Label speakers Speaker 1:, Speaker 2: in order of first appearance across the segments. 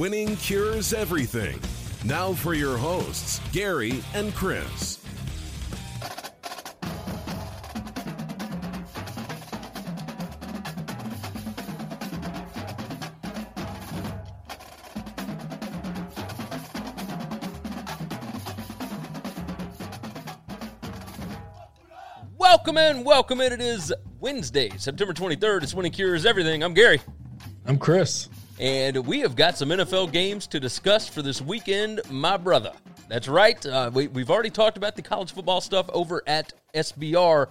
Speaker 1: Winning cures everything. Now for your hosts, Gary and Chris.
Speaker 2: Welcome in, welcome in. It is Wednesday, September 23rd. It's Winning Cures Everything. I'm Gary.
Speaker 3: I'm Chris.
Speaker 2: And we have got some NFL games to discuss for this weekend, my brother. That's right. Uh, we, we've already talked about the college football stuff over at SBR,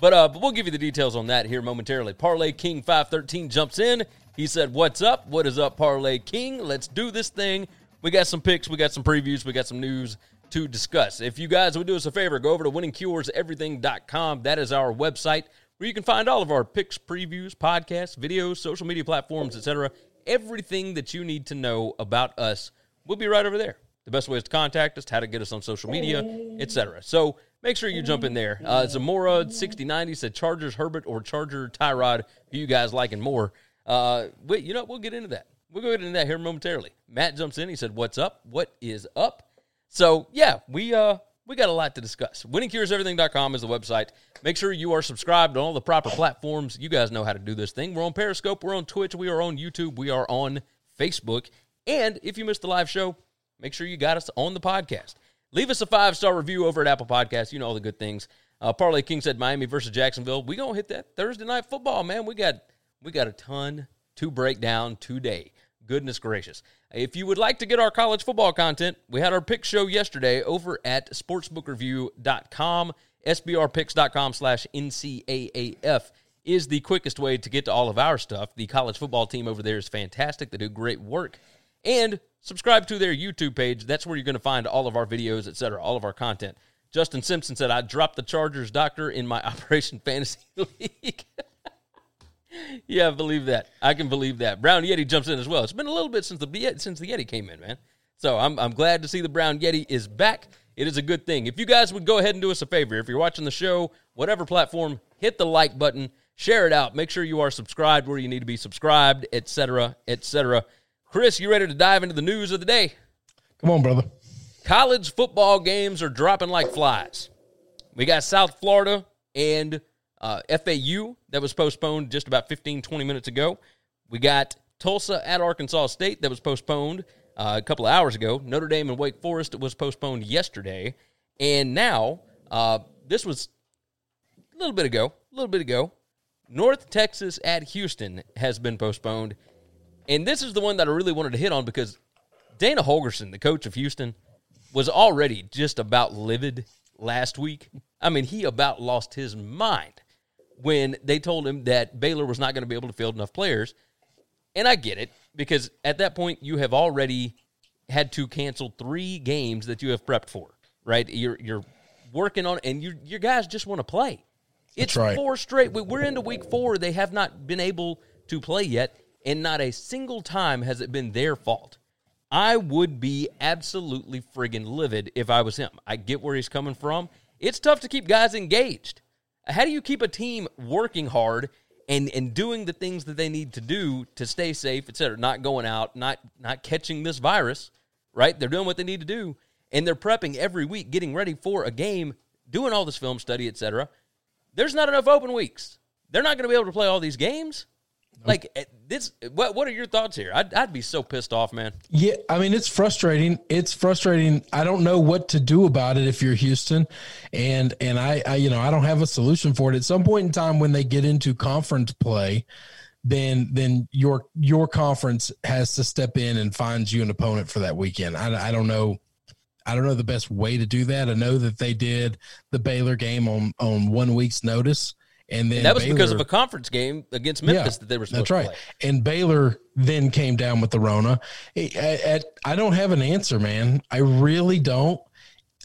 Speaker 2: but, uh, but we'll give you the details on that here momentarily. Parlay King 513 jumps in. He said, What's up? What is up, Parlay King? Let's do this thing. We got some picks, we got some previews, we got some news to discuss. If you guys would do us a favor, go over to winningcureseverything.com. That is our website where you can find all of our picks, previews, podcasts, videos, social media platforms, etc. Everything that you need to know about us will be right over there. The best ways to contact us, how to get us on social media, etc. So make sure you jump in there. Uh, Zamora sixty ninety said Chargers Herbert or Charger Tyrod. Who you guys liking more? Uh, you know we'll get into that. We'll go into that here momentarily. Matt jumps in. He said, "What's up? What is up?" So yeah, we uh we got a lot to discuss. WinningCuresEverything.com is the website. Make sure you are subscribed on all the proper platforms. You guys know how to do this thing. We're on Periscope, we're on Twitch, we are on YouTube, we are on Facebook. And if you missed the live show, make sure you got us on the podcast. Leave us a five star review over at Apple Podcasts. You know all the good things. Uh, Parlay King said Miami versus Jacksonville. We gonna hit that Thursday night football, man. We got we got a ton to break down today. Goodness gracious. If you would like to get our college football content, we had our pick show yesterday over at sportsbookreview.com. SBRpicks.com slash NCAAF is the quickest way to get to all of our stuff. The college football team over there is fantastic. They do great work. And subscribe to their YouTube page. That's where you're going to find all of our videos, etc., all of our content. Justin Simpson said, I dropped the Chargers doctor in my Operation Fantasy League. yeah, I believe that. I can believe that. Brown Yeti jumps in as well. It's been a little bit since the since the Yeti came in, man. So I'm I'm glad to see the Brown Yeti is back. It is a good thing. If you guys would go ahead and do us a favor, if you're watching the show, whatever platform, hit the like button, share it out. Make sure you are subscribed where you need to be subscribed, etc., etc. Chris, you ready to dive into the news of the day?
Speaker 3: Come on, brother.
Speaker 2: College football games are dropping like flies. We got South Florida and uh, FAU that was postponed just about 15, 20 minutes ago. We got Tulsa at Arkansas State that was postponed uh, a couple of hours ago. Notre Dame and Wake Forest was postponed yesterday. And now, uh, this was a little bit ago, a little bit ago, North Texas at Houston has been postponed. And this is the one that I really wanted to hit on because Dana Holgorsen, the coach of Houston, was already just about livid last week. I mean, he about lost his mind when they told him that Baylor was not going to be able to field enough players. And I get it because at that point you have already had to cancel three games that you have prepped for. Right? You're you're working on and your your guys just want to play. It's
Speaker 3: right.
Speaker 2: four straight. we- We're into week four. They have not been able to play yet, and not a single time has it been their fault. I would be absolutely friggin' livid if I was him. I get where he's coming from. It's tough to keep guys engaged. How do you keep a team working hard and and doing the things that they need to do to stay safe, et cetera, not going out, not not catching this virus, right? They're doing what they need to do, and they're prepping every week, getting ready for a game, doing all this film study, et cetera. There's not enough open weeks. They're not going to be able to play all these games. Like this, what what are your thoughts here? I'd, I'd be so pissed off, man.
Speaker 3: Yeah, I mean it's frustrating. It's frustrating. I don't know what to do about it if you're Houston, and and I, I you know I don't have a solution for it. At some point in time when they get into conference play, then then your your conference has to step in and find you an opponent for that weekend. I, I don't know. I don't know the best way to do that. I know that they did the Baylor game on on one week's notice, and then
Speaker 2: And that was
Speaker 3: Baylor,
Speaker 2: because of a conference game against Memphis
Speaker 3: Yeah,
Speaker 2: that they were supposed
Speaker 3: That's right.
Speaker 2: to play.
Speaker 3: And Baylor then came down with the Rona. I, I, I don't have an answer, man. I really don't.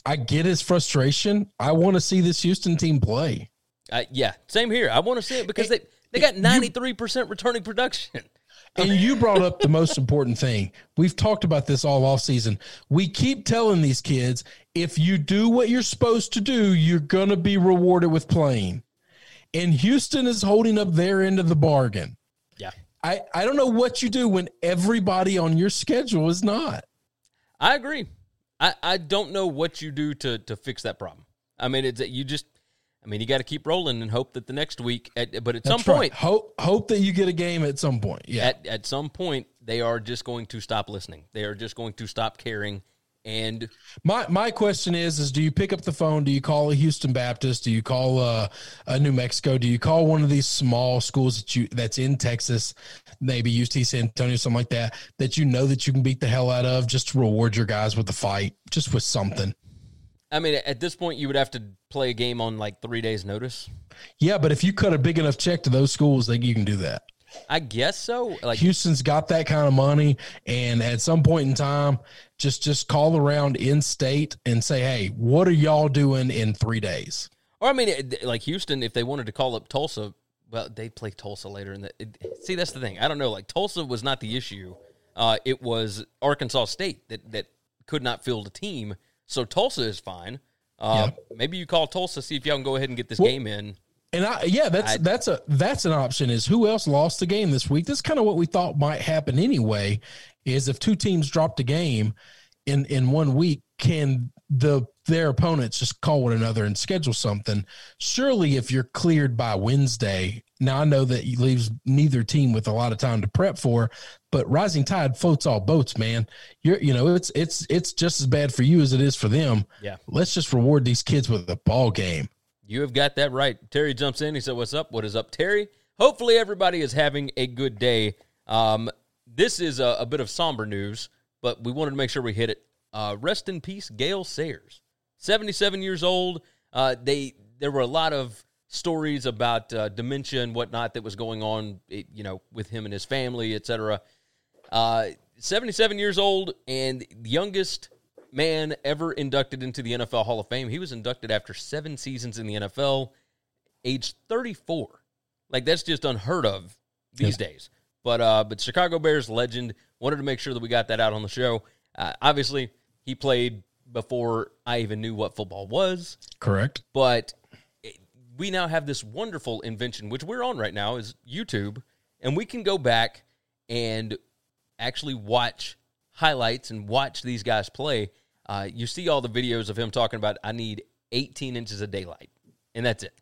Speaker 3: I get his frustration. I want to see this Houston team play.
Speaker 2: Uh, yeah, same here. I want to see it because they they got ninety three percent returning production.
Speaker 3: And you brought up the most important thing. We've talked about this all off season. We keep telling these kids if you do what you're supposed to do, you're going to be rewarded with playing. And Houston is holding up their end of the bargain.
Speaker 2: Yeah,
Speaker 3: I, I don't know what you do when everybody on your schedule is not.
Speaker 2: I agree. I, I don't know what you do to to fix that problem. I mean, it's that you just. I mean, you got to keep rolling and hope that the next week, at, but at some
Speaker 3: right.
Speaker 2: point,
Speaker 3: hope hope that you get a game at some point. Yeah,
Speaker 2: at at some point, they are just going to stop listening. They are just going to stop caring. And
Speaker 3: my my question is: is do you pick up the phone? Do you call a Houston Baptist? Do you call uh, a New Mexico? Do you call one of these small schools that you that's in Texas, maybe UT San Antonio, something like that, that you know that you can beat the hell out of, just to reward your guys with a fight, just with something.
Speaker 2: I mean, at this point, you would have to play a game on like three days' notice.
Speaker 3: Yeah, but if you cut a big enough check to those schools, then you can do that.
Speaker 2: I guess so. Like,
Speaker 3: Houston's got that kind of money, and at some point in time, just just call around in state and say, "Hey, what are y'all doing in three days?"
Speaker 2: or I mean, like Houston, if they wanted to call up Tulsa, well, they play Tulsa later. In the see, that's the thing. I don't know. Like Tulsa was not the issue. Uh, it was Arkansas State that that could not field a team. So Tulsa is fine. Uh, Maybe you call Tulsa, see if y'all can go ahead and get this
Speaker 3: Well-
Speaker 2: game in.
Speaker 3: And I, yeah, that's
Speaker 2: I-
Speaker 3: that's a that's an option. Is who else lost the game this week? That's kind of what we thought might happen anyway. Is if two teams dropped a game in in one week, can the their opponents just call one another and schedule something? Surely, if you're cleared by Wednesday, now I know that leaves neither team with a lot of time to prep for, but rising tide floats all boats, man. You're you know it's it's it's just as bad for you as it is for them.
Speaker 2: Yeah.
Speaker 3: Let's just reward these kids with a ball game.
Speaker 2: You have got that right. Terry jumps in. He said, "What's up? What is up, Terry?" Hopefully, everybody is having a good day. Um, this is a, a bit of somber news, but we wanted to make sure we hit it. Uh, rest in peace, Gale Sayers, seventy-seven years old. Uh, they there were a lot of stories about uh, dementia and whatnot that was going on, you know, with him and his family, etc. Uh, 77 years old and youngest man ever inducted into the NFL Hall of Fame. He was inducted after seven seasons in the NFL, age 34. Like that's just unheard of these days. But uh, but Chicago Bears legend wanted to make sure that we got that out on the show. Uh, obviously, he played before I even knew what football was
Speaker 3: Correct.
Speaker 2: but it- we now have this wonderful invention which we're on right now is youtube and we can go back and actually watch highlights and watch these guys play uh, you see all the videos of him talking about i need 18 inches of daylight and that's it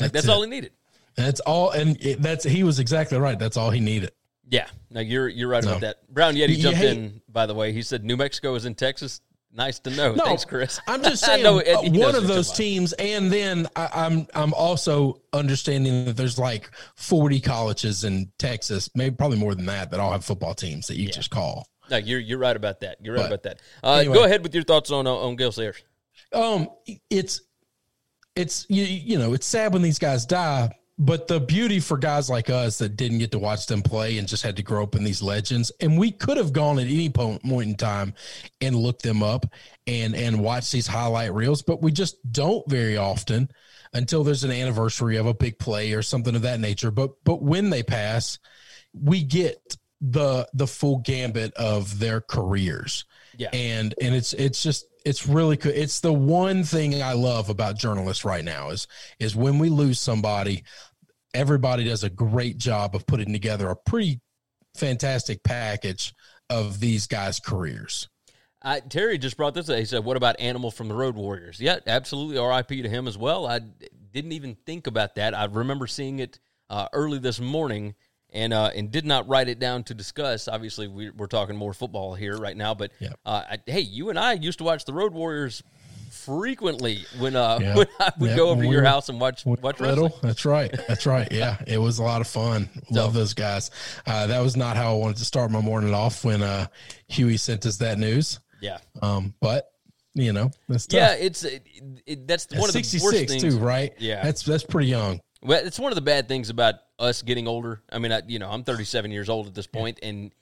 Speaker 2: like,
Speaker 3: That's
Speaker 2: that's,
Speaker 3: it.
Speaker 2: all he needed
Speaker 3: That's all, and it, that's he was exactly right. That's all he needed.
Speaker 2: yeah no you're you're right
Speaker 3: No.
Speaker 2: about that brown yeti jumped
Speaker 3: hate-
Speaker 2: in by the way he said new mexico is in texas nice to know
Speaker 3: No,
Speaker 2: thanks chris
Speaker 3: I'm just saying
Speaker 2: know
Speaker 3: uh,
Speaker 2: it-
Speaker 3: one of those teams, and then I, I'm I'm also understanding that there's like 40 colleges in Texas, maybe probably more than that, that all have football teams that you just call.
Speaker 2: No you're you're right about that you're right
Speaker 3: But,
Speaker 2: about that uh,
Speaker 3: anyway.
Speaker 2: go ahead with your thoughts on uh, on Gale Sayers.
Speaker 3: Um, it's it's you, you know it's sad when these guys die, but the beauty for guys like us that didn't get to watch them play and just had to grow up in these legends, and we could have gone at any point in time and looked them up and and watch these highlight reels, but we just don't very often until there's an anniversary of a big play or something of that nature. But but when they pass, we get the the full gambit of their careers.
Speaker 2: Yeah.
Speaker 3: And and it's it's just it's really good. It's the one thing I love about journalists right now is is when we lose somebody, everybody does a great job of putting together a pretty fantastic package of these guys' careers.
Speaker 2: I, Terry just brought this. up. He said, "What about Animal from the Road Warriors?" Yeah, absolutely. R.I.P. to him as well. I didn't even think about that. I remember seeing it uh, early this morning, and uh, and did not write it down to discuss. Obviously, we, we're talking more football here right now. But
Speaker 3: Yeah.
Speaker 2: uh, I, hey, you and I used to watch the Road Warriors frequently when uh,
Speaker 3: Yeah.
Speaker 2: when I would
Speaker 3: Yeah,
Speaker 2: go over to
Speaker 3: we
Speaker 2: your
Speaker 3: were-
Speaker 2: house and watch watch
Speaker 3: little,
Speaker 2: wrestling.
Speaker 3: that's right. That's right. Yeah, it was a lot of fun. Love those guys. Uh, that was not how I wanted to start my morning off when uh, Huey sent us that news.
Speaker 2: Yeah,
Speaker 3: Um, but you know, that's tough.
Speaker 2: yeah. It's it, it, that's
Speaker 3: At
Speaker 2: one of the
Speaker 3: 66
Speaker 2: worst things.
Speaker 3: too, right?
Speaker 2: Yeah.
Speaker 3: that's that's pretty young.
Speaker 2: Well, it's one of the bad things about us getting older. I mean, I, you know, I'm 37 years old at this point, and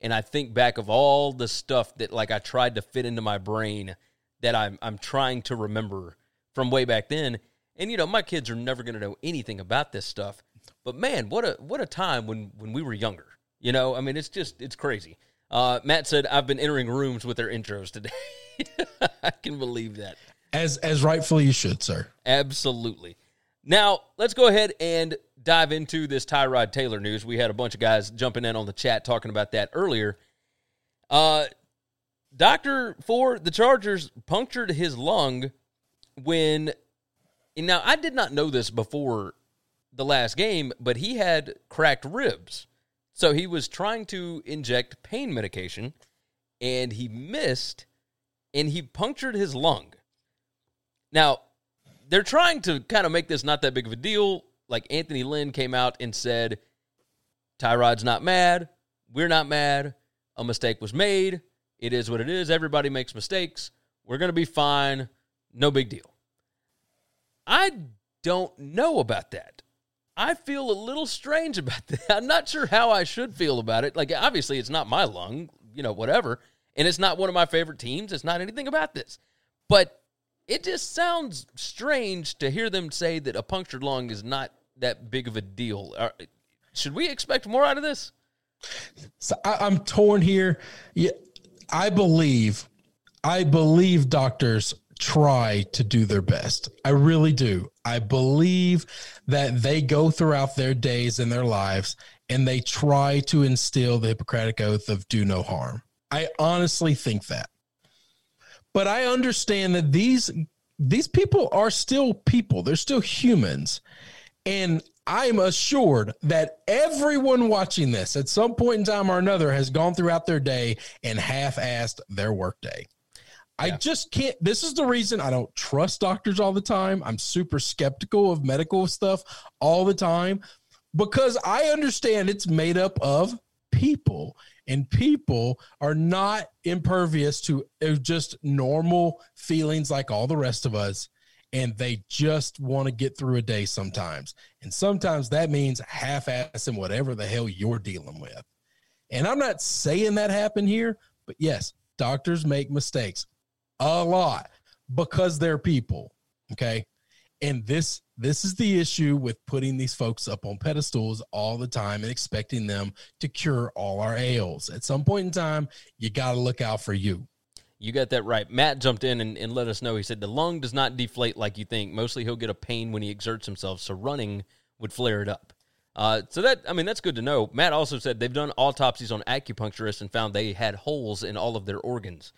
Speaker 2: and I think back of all the stuff that like I tried to fit into my brain that I'm I'm trying to remember from way back then. And you know, my kids are never going to know anything about this stuff. But man, what a what a time when when we were younger. You know, I mean, it's just it's crazy. Uh, Matt said, "I've been entering rooms with their intros today." I can believe that.
Speaker 3: As as rightfully you should, sir.
Speaker 2: Absolutely. Now, let's go ahead and dive into this Tyrod Taylor news. We had a bunch of guys jumping in on the chat talking about that earlier. Uh, doctor for the Chargers punctured his lung when. Now, I did not know this before the last game, but he had cracked ribs. So he was trying to inject pain medication and he missed and he punctured his lung. Now, they're trying to kind of make this not that big of a deal. Like Anthony Lynn came out and said, Tyrod's not mad. We're not mad. A mistake was made. It is what it is. Everybody makes mistakes. We're going to be fine. No big deal. I don't know about that. I feel a little strange about that. I'm not sure how I should feel about it. Like, obviously, it's not my lung, you know, whatever. And it's not one of my favorite teams. It's not anything about this. But it just sounds strange to hear them say that a punctured lung is not that big of a deal. Are- Should we expect more out of this?
Speaker 3: So I, I'm torn here. Yeah, I believe, I believe doctors try to do their best. I really do. I believe that they go throughout their days and their lives and they try to instill the Hippocratic oath of do no harm. I honestly think that. But I understand that these these people are still people. They're still humans. And I'm assured that everyone watching this at some point in time or another has gone throughout their day and half assed their workday. I just can't. This is the reason I don't trust doctors all the time. I'm super skeptical of medical stuff all the time because I understand it's made up of people and people are not impervious to uh, just normal feelings like all the rest of us and they just want to get through a day sometimes. And sometimes that means half-assing whatever the hell you're dealing with. And i'm not saying that happened here but yes doctors make mistakes a lot because they're people okay and this this is the issue with putting these folks up on pedestals all the time and expecting them to cure all our ails at some point in time you got to look out for you
Speaker 2: You got that right. Matt jumped in and, and let us know. He said the lung does not deflate like you think. Mostly he'll get a pain when he exerts himself, so running would flare it up. Uh, so that I mean that's good to know. Matt also said they've done autopsies on acupuncturists and found they had holes in all of their organs.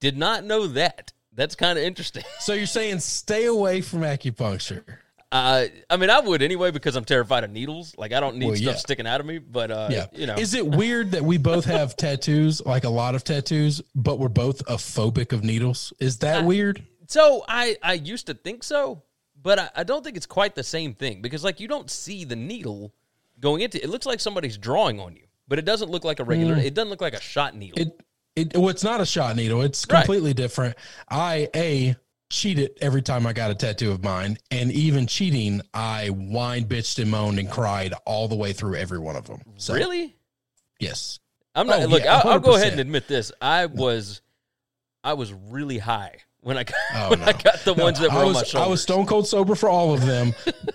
Speaker 2: Did not know that. That's kind of interesting.
Speaker 3: so you're saying stay away from acupuncture
Speaker 2: Uh, I mean, I would anyway because I'm terrified of needles. Like I don't need
Speaker 3: Well,
Speaker 2: stuff
Speaker 3: yeah.
Speaker 2: sticking out of me. But uh,
Speaker 3: yeah
Speaker 2: you know,
Speaker 3: is it weird that we both have tattoos like a lot of tattoos but we're both a phobic of needles is that weird
Speaker 2: So I I used to think so, but I, I don't think it's quite the same thing because like you don't see the needle going into it. looks like somebody's drawing on you, but it doesn't look like a regular. It doesn't look like a shot needle.
Speaker 3: Mm. It it well, it's not a shot needle. It's
Speaker 2: Right.
Speaker 3: completely different. I a cheated every time I got a tattoo of mine, and even cheating, I whined, bitched, and moaned and cried all the way through every one of them. So
Speaker 2: really?
Speaker 3: yes,
Speaker 2: I'm not.
Speaker 3: Oh,
Speaker 2: look,
Speaker 3: yeah,
Speaker 2: I'll, I'll go ahead and admit this. I was, I was really high when I got,
Speaker 3: Oh,
Speaker 2: when I got the
Speaker 3: No,
Speaker 2: ones that were
Speaker 3: I
Speaker 2: on
Speaker 3: was,
Speaker 2: my shoulders.
Speaker 3: I was stone cold sober for all of them,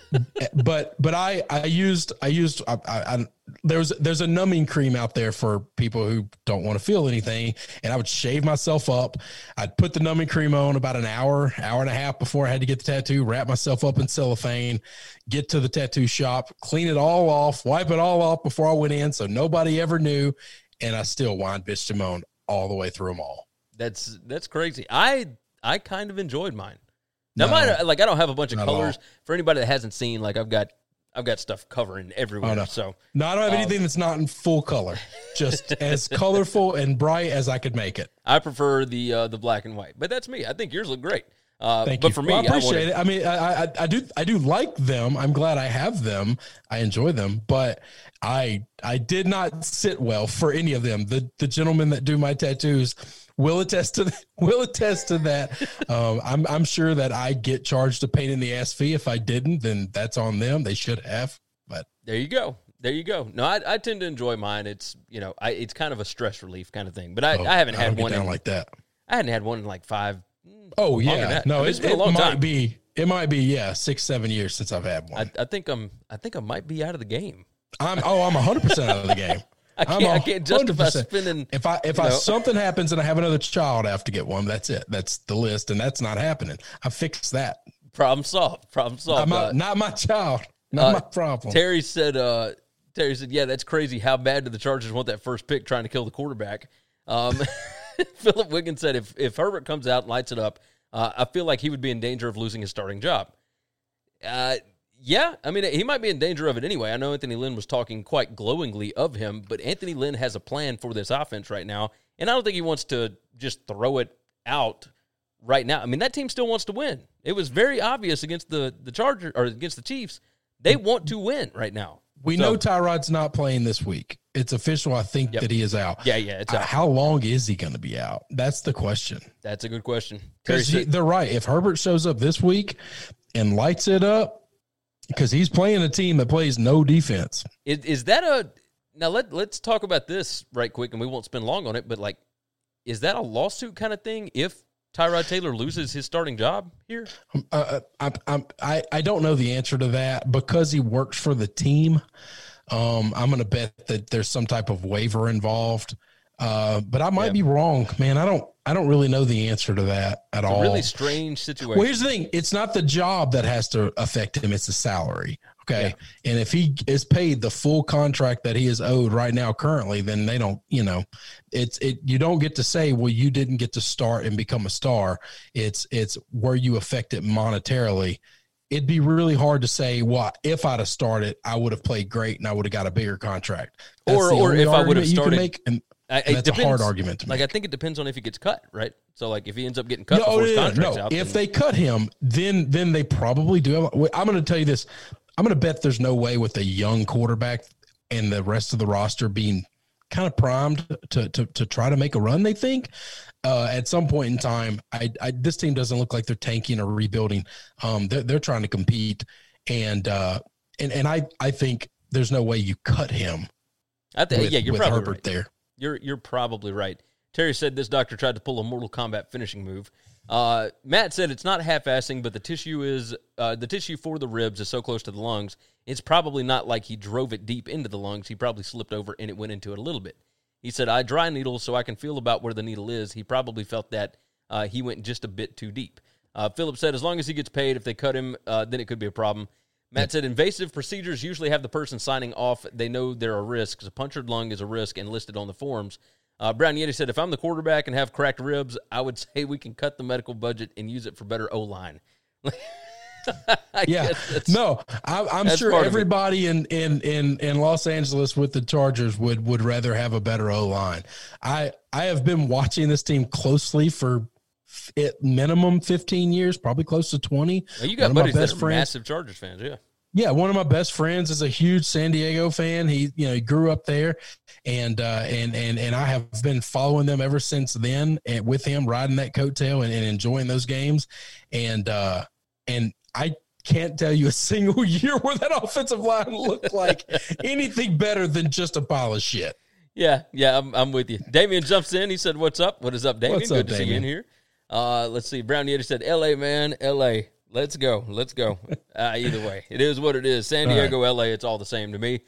Speaker 3: but but I I used I used I, I, I there's there's a numbing cream out there for people who don't want to feel anything, and I would shave myself up. I'd put the numbing cream on about an hour hour and a half before I had to get the tattoo. Wrap myself up in cellophane, get to the tattoo shop, clean it all off, wipe it all off before I went in, so nobody ever knew, and I still whined bitch to moan all the way through them all.
Speaker 2: That's that's crazy. I I kind of enjoyed mine. Now
Speaker 3: No.
Speaker 2: mine like I don't have a bunch of colors. For anybody that hasn't seen, like I've got I've got stuff covering everywhere.
Speaker 3: Oh, no.
Speaker 2: So
Speaker 3: No, I don't have anything that's not in full color. Just as colorful and bright as I could make it.
Speaker 2: I prefer the uh, the black and white. But that's me. I think yours look great. Uh,
Speaker 3: Thank
Speaker 2: but
Speaker 3: you.
Speaker 2: for me,
Speaker 3: Well, I
Speaker 2: I
Speaker 3: appreciate
Speaker 2: wanted-
Speaker 3: it. I mean, I, I I do I do like them. I'm glad I have them. I enjoy them, but I I did not sit well for any of them. The the gentlemen that do my tattoos will attest to will attest to that. Um, I'm I'm sure that I get charged a pain in the ass fee. If I didn't, then that's on them. They should have. But
Speaker 2: There you go. There you go. No, I, I tend to enjoy mine. It's you know, I it's kind of a stress relief kind of thing. But I,
Speaker 3: oh,
Speaker 2: I haven't had one in,
Speaker 3: like that.
Speaker 2: I hadn't had one in like five.
Speaker 3: Oh
Speaker 2: longer than
Speaker 3: yeah,
Speaker 2: that.
Speaker 3: no,
Speaker 2: I mean,
Speaker 3: it,
Speaker 2: it's been a
Speaker 3: it
Speaker 2: long
Speaker 3: might
Speaker 2: time.
Speaker 3: be. It might be yeah, six seven years since I've had one.
Speaker 2: I, I think I'm I think I might be out of the game.
Speaker 3: I'm oh, I'm 100 percent out of the game.
Speaker 2: I can't I can't justify spending.
Speaker 3: If I if I
Speaker 2: know.
Speaker 3: something happens and I have another child, I have to get one. That's it. That's the list, and that's not happening. I fixed that.
Speaker 2: Problem solved. Problem solved.
Speaker 3: Not my,
Speaker 2: Uh,
Speaker 3: not my child. Not
Speaker 2: uh,
Speaker 3: my problem.
Speaker 2: Terry said, uh, Terry said, yeah, that's crazy. How bad do the Chargers want that first pick trying to kill the quarterback? Um, Philip Wiggins said, if, if Herbert comes out and lights it up, uh, I feel like he would be in danger of losing his starting job. Yeah, I mean, he might be in danger of it anyway. I know Anthony Lynn was talking quite glowingly of him, but Anthony Lynn has a plan for this offense right now, and I don't think he wants to just throw it out right now. I mean, that team still wants to win. It was very obvious against the the Chargers or against the Chiefs. They want to win right now.
Speaker 3: we
Speaker 2: so-
Speaker 3: know Tyrod's not playing this week. It's official. I think
Speaker 2: Yep.
Speaker 3: that he is out.
Speaker 2: Yeah, yeah, it's
Speaker 3: Uh,
Speaker 2: out.
Speaker 3: how long is he going to be out? That's the question.
Speaker 2: That's a good question.
Speaker 3: Because they're right. If Herbert shows up this week and lights it up, because he's playing a team that plays no defense.
Speaker 2: is, is that a now? Let Let's talk about this right quick, and we won't spend long on it. But like, is that a lawsuit kind of thing? If Tyrod Taylor loses his starting job here,
Speaker 3: Uh, I, I, I, I don't know the answer to that because he works for the team. Um, I'm going to bet that there's some type of waiver involved. Uh, but I might
Speaker 2: Yeah.
Speaker 3: be wrong, man. I don't, I don't really know the answer to that at
Speaker 2: it's
Speaker 3: all.
Speaker 2: really strange situation.
Speaker 3: well, here's the thing: it's not the job that has to affect him; it's the salary. Okay, and if he is paid the full contract that he is owed right now, currently, then they don't. You know, it's it. You don't get to say, "Well, you didn't get to start and become a star." It's it's where you affect it monetarily. It'd be really hard to say, "Well, if I'd have started, I would have played great and I would have got a bigger contract."
Speaker 2: Or- or if I would have
Speaker 3: argument you can
Speaker 2: started-
Speaker 3: make, and,
Speaker 2: I-
Speaker 3: and that's a hard argument to
Speaker 2: Like. I think it depends on if he gets cut, right? So like if he ends up getting cut
Speaker 3: No, yeah, no.
Speaker 2: out,
Speaker 3: If
Speaker 2: then-
Speaker 3: they cut him, then then they probably do. I'm going to tell you this. I'm going to bet there's no way with a young quarterback and the rest of the roster being kind of primed to to to try to make a run. They think uh, at some point in time, I, I this team doesn't look like they're tanking or rebuilding. Um, they're, they're trying to compete, and uh, and and I I think there's no way you cut him.
Speaker 2: I think
Speaker 3: with,
Speaker 2: yeah, you're
Speaker 3: with
Speaker 2: probably
Speaker 3: Herbert
Speaker 2: right.
Speaker 3: there.
Speaker 2: You're you're probably right. Terry said this doctor tried to pull a Mortal Kombat finishing move. Uh, Matt said it's not half-assing, but the tissue is uh, the tissue for the ribs is so close to the lungs. It's probably not like he drove it deep into the lungs. He probably slipped over and it went into it a little bit. He said, "I dry needle so I can feel about where the needle is." He probably felt that uh, he went just a bit too deep. Uh, Philip said, "As long as he gets paid, if they cut him, uh, then it could be a problem." Matt said invasive procedures usually have the person signing off. They know there are risks. A punctured lung is a risk and listed on the forms. Uh, Brown Yeti said, if I'm the quarterback and have cracked ribs, I would say we can cut the medical budget and use it for better O line.
Speaker 3: Yeah, no, I, I'm sure
Speaker 2: part of it.
Speaker 3: everybody in, in in in Los Angeles with the Chargers would would rather have a better O line. I I have been watching this team closely for at minimum 15 years, probably close to 20.
Speaker 2: Now, you got
Speaker 3: One of my
Speaker 2: buddies that
Speaker 3: best
Speaker 2: are
Speaker 3: friends-
Speaker 2: massive Chargers fans, yeah.
Speaker 3: Yeah, one of my best friends is a huge San Diego fan. He, you know, he grew up there, and uh, and and and I have been following them ever since then, and with him riding that coattail and, and enjoying those games, and uh, and I can't tell you a single year where that offensive line looked like anything better than just a pile of shit.
Speaker 2: Yeah, yeah, I'm, I'm with you. Damien jumps in. He said, "What's up? What is up, Damien?
Speaker 3: What's up,
Speaker 2: Good to see you in here." Uh, let's see. Brown Yeti said, "L.A. man, L.A. Let's go, let's go." Uh, either way, it is what it is. San Diego, L.A. It's all the same to me.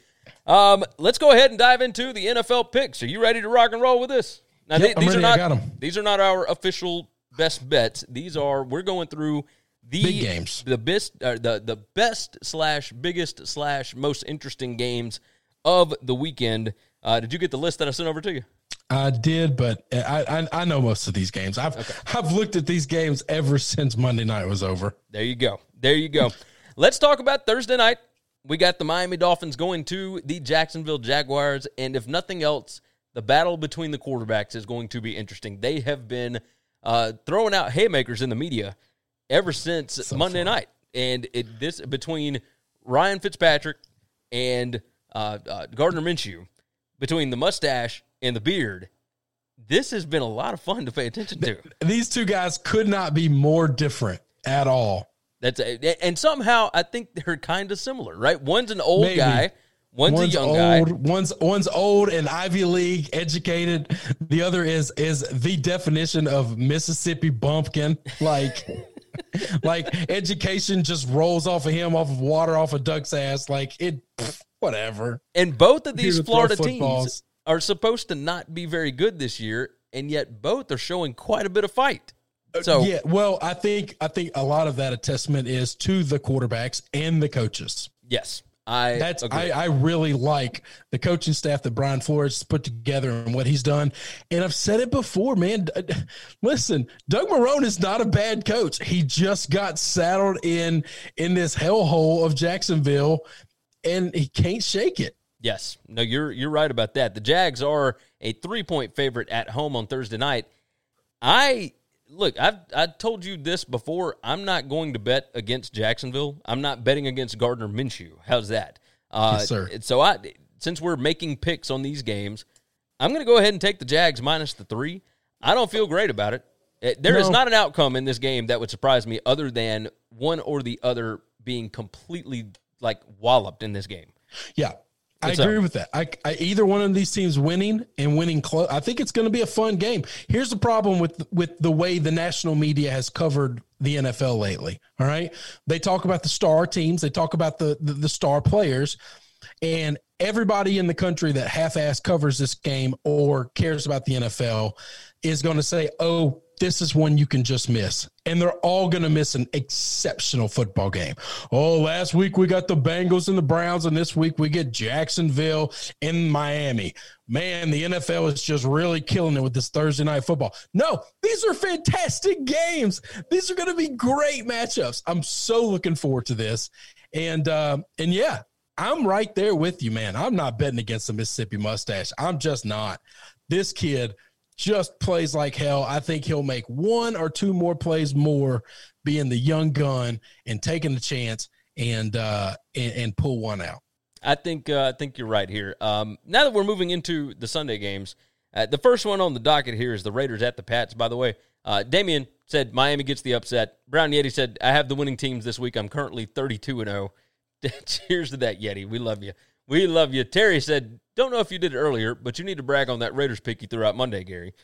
Speaker 2: Um, let's go ahead and dive into the NFL picks. Are you ready to rock and roll with this? Now,
Speaker 3: Yep,
Speaker 2: th-
Speaker 3: I'm
Speaker 2: these
Speaker 3: ready.
Speaker 2: are not these are not our official best bets. These are we're going through the
Speaker 3: Big games.
Speaker 2: the best, uh, the the best slash biggest slash most interesting games of the weekend. Uh, did you get the list that I sent over to you?
Speaker 3: I did, but I, I I know most of these games. I've I've looked at these games ever since Monday night was over.
Speaker 2: There you go. There you go. Let's talk about Thursday night. We got the Miami Dolphins going to the Jacksonville Jaguars, and if nothing else, the battle between the quarterbacks is going to be interesting. They have been uh, throwing out haymakers in the media ever since Monday night, and it this between Ryan Fitzpatrick and uh, uh, Gardner Minshew, between the mustache and the beard. This has been a lot of fun to pay attention to.
Speaker 3: These two guys could not be more different at all.
Speaker 2: That's a, and somehow I think they're kind of similar, right? One's an old
Speaker 3: Maybe.
Speaker 2: guy, one's,
Speaker 3: one's
Speaker 2: a young
Speaker 3: old,
Speaker 2: guy.
Speaker 3: one's one's old and Ivy League educated. The other is is the definition of Mississippi bumpkin. Like like education just rolls off of him, off of water, off of Duck's ass. Like it, pff, whatever.
Speaker 2: And both of these Florida teams. Are supposed to not be very good this year, and yet both are showing quite a bit of fight. So
Speaker 3: Uh, yeah, well, I think I think a lot of that a testament is to the quarterbacks and the coaches.
Speaker 2: yes, I
Speaker 3: That's. I, I really like the coaching staff that Brian Flores put together and what he's done. And I've said it before, man. Listen, Doug Marrone is not a bad coach. He just got saddled in in this hellhole of Jacksonville, and he can't shake it.
Speaker 2: Yes. No, you're you're right about that. The Jags are a three point favorite at home on Thursday night. I look, I've I told you this before. I'm not going to bet against Jacksonville. I'm not betting against Gardner Minshew. How's that? Uh,
Speaker 3: Yes, sir.
Speaker 2: So I since we're making picks on these games, I'm going to go ahead and take the Jags minus the three. I don't feel great about it. Eh, There is
Speaker 3: No.
Speaker 2: not an outcome in this game that would surprise me other than one or the other being completely like walloped in this game.
Speaker 3: Yeah. I
Speaker 2: What's
Speaker 3: agree
Speaker 2: up?
Speaker 3: with that. I, I either one of these teams winning and winning close. I think it's going to be a fun game. Here's the problem with with the way the national media has covered the NFL lately. All right, they talk about the star teams, they talk about the the, the star players, and everybody in the country that half-ass covers this game or cares about the NFL is going to say, "Oh, this is one you can just miss," and they're all going to miss an exceptional football game. Oh, last week we got the Bengals and the Browns, and this week we get Jacksonville and Miami. Man, the NFL is just really killing it with this Thursday night football. No, these are fantastic games. These are going to be great matchups. I'm so looking forward to this, and uh, and yeah, I'm right there with you, man. I'm not betting against the Mississippi Mustache. I'm just not. This kid just plays like hell. I think he'll make one or two more plays more being the young gun and taking the chance and uh and, and pull one out.
Speaker 2: I think uh, I think you're right here. Um, now that we're moving into the Sunday games, uh, the first one on the docket here is the Raiders at the Pats. By the way, uh, Damien said Miami gets the upset. Brown Yeti said I have the winning teams this week. I'm currently 32 and 0. Cheers to that, Yeti. We love you. We love you. Terry said, don't know if you did it earlier, but you need to brag on that Raiders pick you threw out Monday, Gary.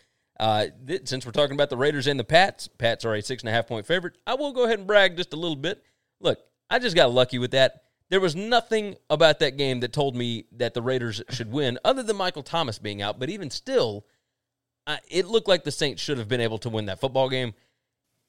Speaker 2: Uh, th- since we're talking about the Raiders and the Pats, Pats are a six and a half point favorite. I will go ahead and brag just a little bit. Look, I just got lucky with that. There was nothing about that game that told me that the Raiders should win, other than Michael Thomas being out. But even still, I, it looked like the Saints should have been able to win that football game.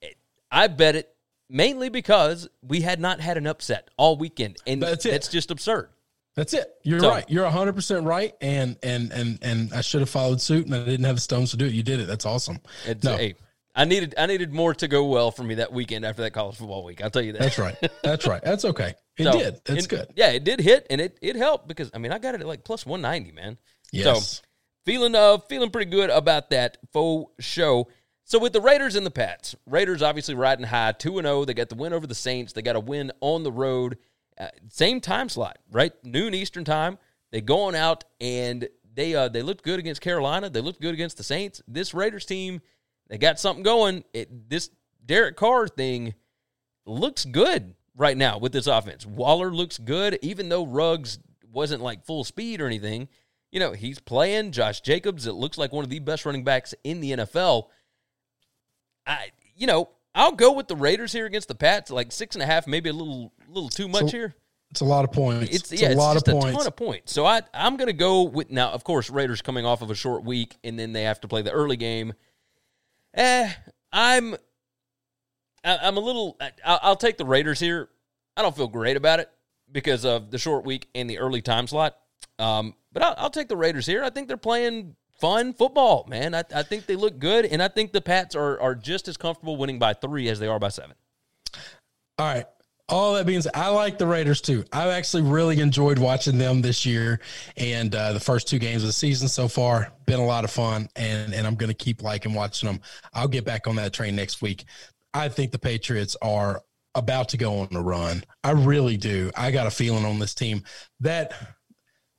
Speaker 2: It- I bet it mainly because we had not had an upset all weekend, and
Speaker 3: That's it.
Speaker 2: that's just absurd.
Speaker 3: That's it. You're
Speaker 2: So-
Speaker 3: right. You're 100% right and and and and I should have followed suit and I didn't have the stones to do it. You did it. That's awesome.
Speaker 2: It's,
Speaker 3: No.
Speaker 2: hey, I needed I needed more to go well for me that weekend after that college football week. I'll tell you that.
Speaker 3: That's right. That's right. That's okay. It
Speaker 2: So,
Speaker 3: did. That's
Speaker 2: and-
Speaker 3: good.
Speaker 2: Yeah, it did hit, and it it helped because I mean I got it at like plus one ninety, man.
Speaker 3: Yes.
Speaker 2: So feeling uh feeling pretty good about that faux show. So with the Raiders and the Pats, Raiders obviously riding high, two and zero. They got the win over the Saints. They got a win on the road, uh, same time slot, right? Noon Eastern time. They going out and they uh they looked good against Carolina. They looked good against the Saints. This Raiders team, they got something going. It, this Derek Carr thing looks good right now with this offense. Waller looks good, even though Ruggs wasn't like full speed or anything. You know, he's playing. Josh Jacobs, it looks like one of the best running backs in the NFL. I you know I'll go with the Raiders here against the Pats. Like six and a half, maybe a little little too much here.
Speaker 3: It's a lot of points.
Speaker 2: It's,
Speaker 3: It's,
Speaker 2: yeah,
Speaker 3: a
Speaker 2: it's
Speaker 3: lot of
Speaker 2: a
Speaker 3: points.
Speaker 2: ton of points. So I I'm gonna go with now. Of course, Raiders coming off of a short week, and then they have to play the early game. Eh, I'm I- I'm a little. I- I'll, I'll take the Raiders here. I don't feel great about it because of the short week and the early time slot. Um, but I'll, I'll take the Raiders here. I think they're playing fun football, man. I, I think they look good, and I think the Pats are are just as comfortable winning by three as they are by seven.
Speaker 3: All right. All that means I like the Raiders too. I've actually really enjoyed watching them this year, and uh, the first two games of the season so far been a lot of fun, and and I'm going to keep liking watching them. I'll get back on that train next week. I think the Patriots are about to go on a run. I really do. I got a feeling on this team that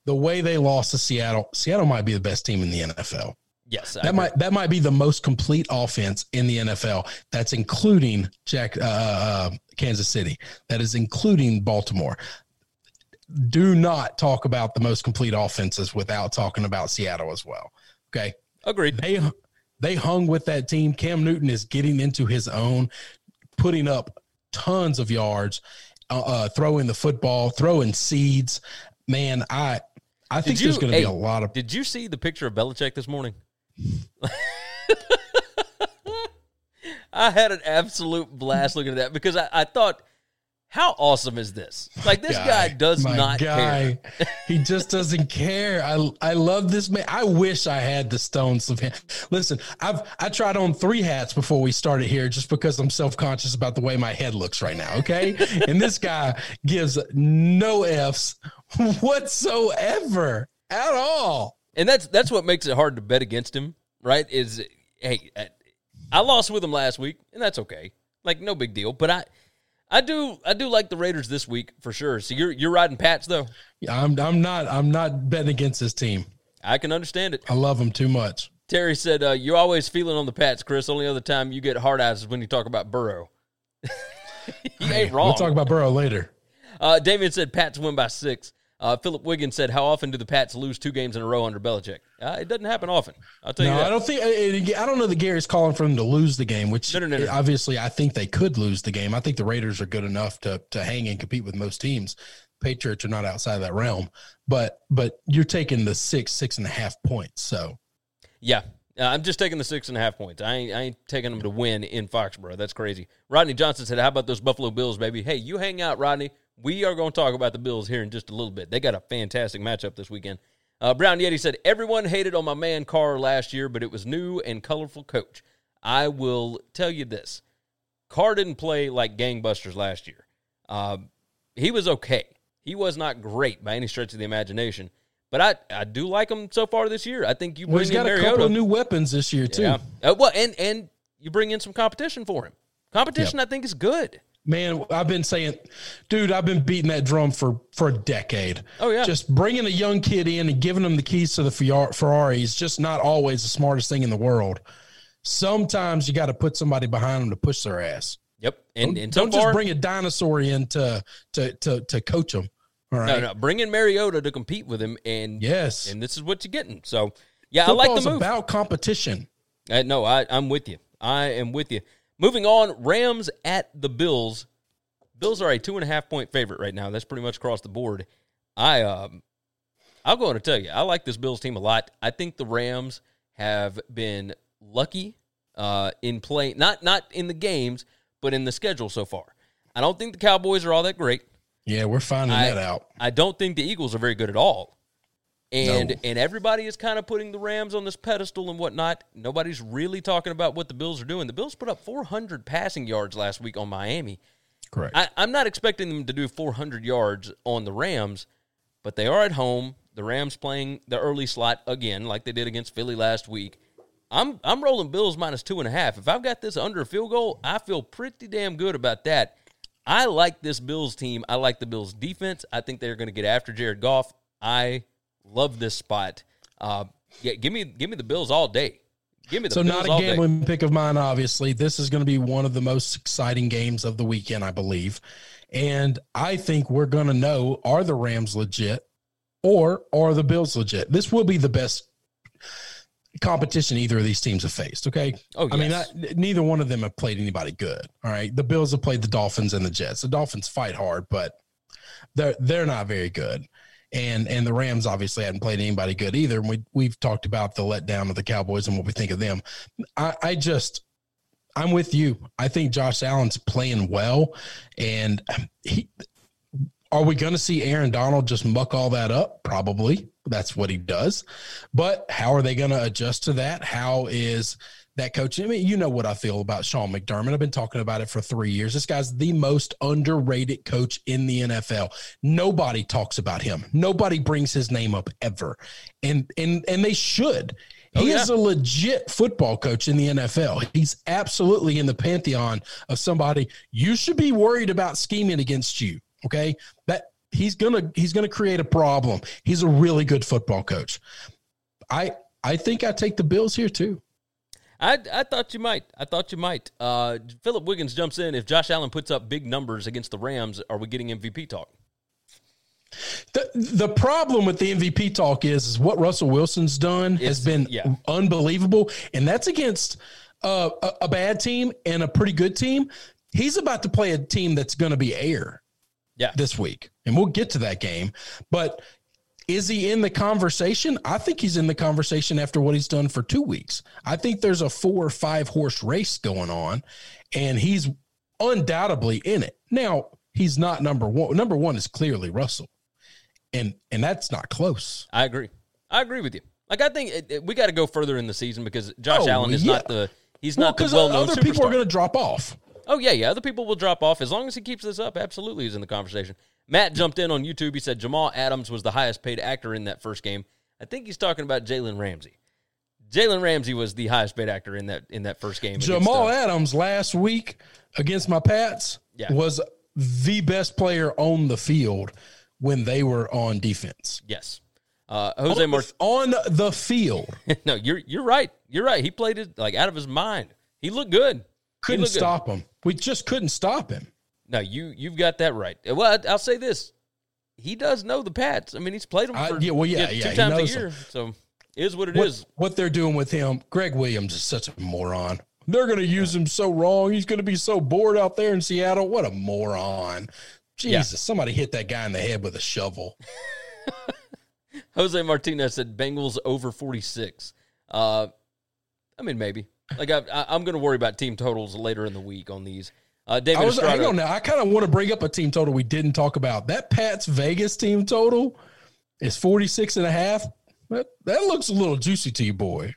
Speaker 3: the way they lost to Seattle, Seattle might be the best team in the NFL.
Speaker 2: Yes,
Speaker 3: That might that might be the most complete offense in the NFL. That's including Jack uh, uh, Kansas City. That is including Baltimore. Do not talk about the most complete offenses without talking about Seattle as well. Okay,
Speaker 2: agreed.
Speaker 3: they they hung with that team. Cam Newton is getting into his own, putting up tons of yards, uh, uh, throwing the football, throwing seeds. Man, I I think
Speaker 2: Did
Speaker 3: there's
Speaker 2: you-
Speaker 3: going to
Speaker 2: hey,
Speaker 3: be a lot of
Speaker 2: Did you see the picture of Belichick this morning? I had an absolute blast looking at that because I, I thought, how awesome is this? Like this guy, does
Speaker 3: my
Speaker 2: not care.
Speaker 3: he just doesn't care. I I love this man. I wish I had the stones of him. Listen, I've I tried on three hats before we started here just because I'm self conscious about the way my head looks right now. Okay, and this guy gives no f's whatsoever at all.
Speaker 2: And that's that's what makes it hard to bet against him, right? Is hey, I- I lost with him last week, and that's okay. Like no big deal. But I I do I do like the Raiders this week for sure. So you're you're riding Pats though.
Speaker 3: Yeah, I'm I'm not I'm not betting against this team.
Speaker 2: I can understand it.
Speaker 3: I love them too much.
Speaker 2: Terry said, uh, "You're always feeling on the Pats, Chris. Only other time you get hard eyes is when you talk about Burrow." he ain't wrong.
Speaker 3: We'll talk about Burrow later.
Speaker 2: Uh, Damien said Pats win by six. Uh, Philip Wiggins said, "How often do the Pats lose two games in a row under Belichick? Uh, it doesn't happen often. I'll tell you
Speaker 3: No,
Speaker 2: that.
Speaker 3: I don't think. I I don't know that Gary's calling for them to lose the game. Which
Speaker 2: No, no,
Speaker 3: obviously, I think they could lose the game. I think the Raiders are good enough to to hang and compete with most teams. Patriots are not outside of that realm, but but you're taking the six six and a half points. So
Speaker 2: Yeah, uh, I'm just taking the six and a half points. I ain't, I ain't taking them to win in Foxborough. That's crazy. Rodney Johnson said, "How about those Buffalo Bills, baby? Hey, you hang out, Rodney. We are going to talk about the Bills here in just a little bit. They got a fantastic matchup this weekend." Uh, Brown Yeti said, "Everyone hated on my man Carr last year, but it was new and colorful coach. I will tell you this: Carr didn't play like gangbusters last year. Uh, he was okay. He was not great by any stretch of the imagination." But I, I do like him so far this year. I think you
Speaker 3: well,
Speaker 2: bring
Speaker 3: he's got
Speaker 2: in
Speaker 3: a
Speaker 2: Mariota.
Speaker 3: couple of new weapons this year too.
Speaker 2: Yeah. Uh, well, and and you bring in some competition for him. Competition, I think, is good.
Speaker 3: Man, I've been saying, dude, I've been beating that drum for for a decade.
Speaker 2: Oh, yeah.
Speaker 3: just bringing a young kid in and giving him the keys to the Ferrari is just not always the smartest thing in the world. Sometimes you got to put somebody behind them to push their ass.
Speaker 2: Yep. And and so
Speaker 3: Don't
Speaker 2: far,
Speaker 3: just bring a dinosaur in to to to, to coach them. All right.
Speaker 2: no, no, bring in Mariota to compete with him, and
Speaker 3: Yes.
Speaker 2: and this is what you're getting. So yeah, I like the move.
Speaker 3: about competition.
Speaker 2: Uh, no, I, I'm with you. I am with you. Moving on, Rams at the Bills. Bills are a two and a half point favorite right now. That's pretty much across the board. I um, I'm going to tell you, I like this Bills team a lot. I think the Rams have been lucky uh, in playing, not not in the games, but in the schedule so far. I don't think the Cowboys are all that great.
Speaker 3: Yeah, we're finding
Speaker 2: I,
Speaker 3: that out.
Speaker 2: I don't think the Eagles are very good at all. And
Speaker 3: No.
Speaker 2: and everybody is kind of putting the Rams on this pedestal and whatnot. Nobody's really talking about what the Bills are doing. The Bills put up 400 passing yards last week on Miami.
Speaker 3: Correct.
Speaker 2: I, I'm not expecting them to do 400 yards on the Rams, but they are at home. The Rams playing the early slot again, like they did against Philly last week. I'm I'm rolling Bills minus two and a half. If I've got this under a field goal, I feel pretty damn good about that. I like this Bills team. I like the Bills defense. I think they're going to get after Jared Goff. I love this spot. Uh, yeah, give me give me the Bills all day. Give me the Bills.
Speaker 3: so
Speaker 2: Bills
Speaker 3: not a gambling pick of mine obviously this is going to be one of the most exciting games of the weekend i believe and i think we're going to know are the rams legit or are the bills legit this will be the best competition either of these teams have faced. Okay.
Speaker 2: Oh,
Speaker 3: I mean,
Speaker 2: yes.
Speaker 3: neither one of them have played anybody good. All right. The Bills have played the Dolphins and the Jets. The Dolphins fight hard, but they're they're not very good. And and the Rams obviously hadn't played anybody good either. And we we've talked about the letdown of the Cowboys and what we think of them. I, I just I'm with you. I think Josh Allen's playing well, and he. Are we going to see Aaron Donald just muck all that up? Probably. That's what he does. But how are they going to adjust to that? How is that coach? I mean, you know what I feel about Sean McDermott. I've been talking about it for three years. This guy's the most underrated coach in the NFL. Nobody talks about him. Nobody brings his name up ever, and and and they should.
Speaker 2: Oh,
Speaker 3: He
Speaker 2: yeah.
Speaker 3: is a legit football coach in the NFL. He's absolutely in the pantheon of somebody you should be worried about scheming against you. Okay, that he's gonna he's gonna create a problem. He's a really good football coach. I I think I take the Bills here too.
Speaker 2: I, I thought you might. I thought you might. Uh, Philip Wiggins jumps in. If Josh Allen puts up big numbers against the Rams, are we getting MVP talk?
Speaker 3: The the problem with the MVP talk is, is what Russell Wilson's done has been
Speaker 2: yeah.
Speaker 3: unbelievable, and that's against uh, a, a bad team and a pretty good team. He's about to play a team that's going to be air
Speaker 2: Yeah.
Speaker 3: this week, and we'll get to that game. But is he in the conversation? I think he's in the conversation after what he's done for two weeks. I think there's a four or five horse race going on, and he's undoubtedly in it. Now, he's not number one. Number one is clearly Russell. And and that's not close.
Speaker 2: I agree. I agree with you. Like I think it, it- we got to go further in the season because Josh
Speaker 3: Oh,
Speaker 2: Allen is
Speaker 3: yeah.
Speaker 2: not the he's
Speaker 3: Well,
Speaker 2: not the well known
Speaker 3: other people are going to drop off.
Speaker 2: Oh yeah, yeah. Other people will drop off as long as he keeps this up. Absolutely, he's in the conversation. Matt jumped in on YouTube. He said Jamal Adams was the highest paid actor in that first game. I think he's talking about Jalen Ramsey. Jalen Ramsey was the highest paid actor in that in that first game. against,
Speaker 3: Jamal
Speaker 2: uh,
Speaker 3: Adams last week against my Pats
Speaker 2: Yeah.
Speaker 3: was the best player on the field when they were on defense.
Speaker 2: yes. Uh, Jose
Speaker 3: on,
Speaker 2: Mart-
Speaker 3: on the field.
Speaker 2: no, you're you're right. You're right. He played it like out of his mind. He looked good.
Speaker 3: Couldn't
Speaker 2: looked good.
Speaker 3: stop him. We just couldn't stop him.
Speaker 2: No, you you've got that right. Well, I- I'll say this: he does know the Pats. I mean, he's played them for
Speaker 3: yeah, well, yeah,
Speaker 2: two
Speaker 3: yeah,
Speaker 2: times a year. So, is what it
Speaker 3: What,
Speaker 2: is.
Speaker 3: what they're doing with him, Greg Williams is such a moron. They're going to use him so wrong. He's going to be so bored out there in Seattle. What a moron.
Speaker 2: Yeah.
Speaker 3: Jesus, somebody hit that guy in the head with a shovel.
Speaker 2: Jose Martinez said Bengals over 46. Uh, I mean, maybe. Like, I, I, I'm going to worry about team totals later in the week on these. Uh, David
Speaker 3: I was hang
Speaker 2: Estrada,
Speaker 3: on now. I kind of want to bring up a team total we didn't talk about. That Pats Vegas team total is 46 and a half. That, that looks a little juicy to you, boy.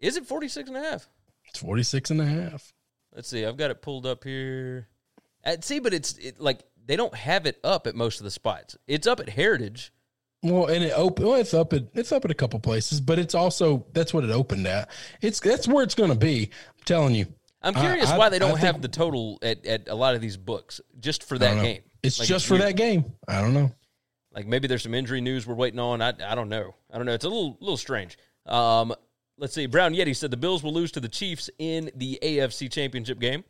Speaker 2: is it 46 and a half?
Speaker 3: It's 46 and a half.
Speaker 2: Let's see. I've got it pulled up here. Uh, see, but it's it, like they don't have it up at most of the spots. It's up at Heritage.
Speaker 3: Well, and it open. Well, it's up at it's up at a couple places, but it's also that's what it opened at. It's that's where it's going to be. I'm telling you.
Speaker 2: I'm curious
Speaker 3: I-
Speaker 2: why they don't
Speaker 3: think-
Speaker 2: have the total at, at a lot of these books just for that game.
Speaker 3: It's
Speaker 2: Like,
Speaker 3: just for
Speaker 2: weird.
Speaker 3: that game. I don't know.
Speaker 2: Like maybe there's some injury news we're waiting on. I, I don't know. I don't know. It's a little little strange. Um, let's see. Brown Yeti said the Bills will lose to the Chiefs in the AFC Championship game.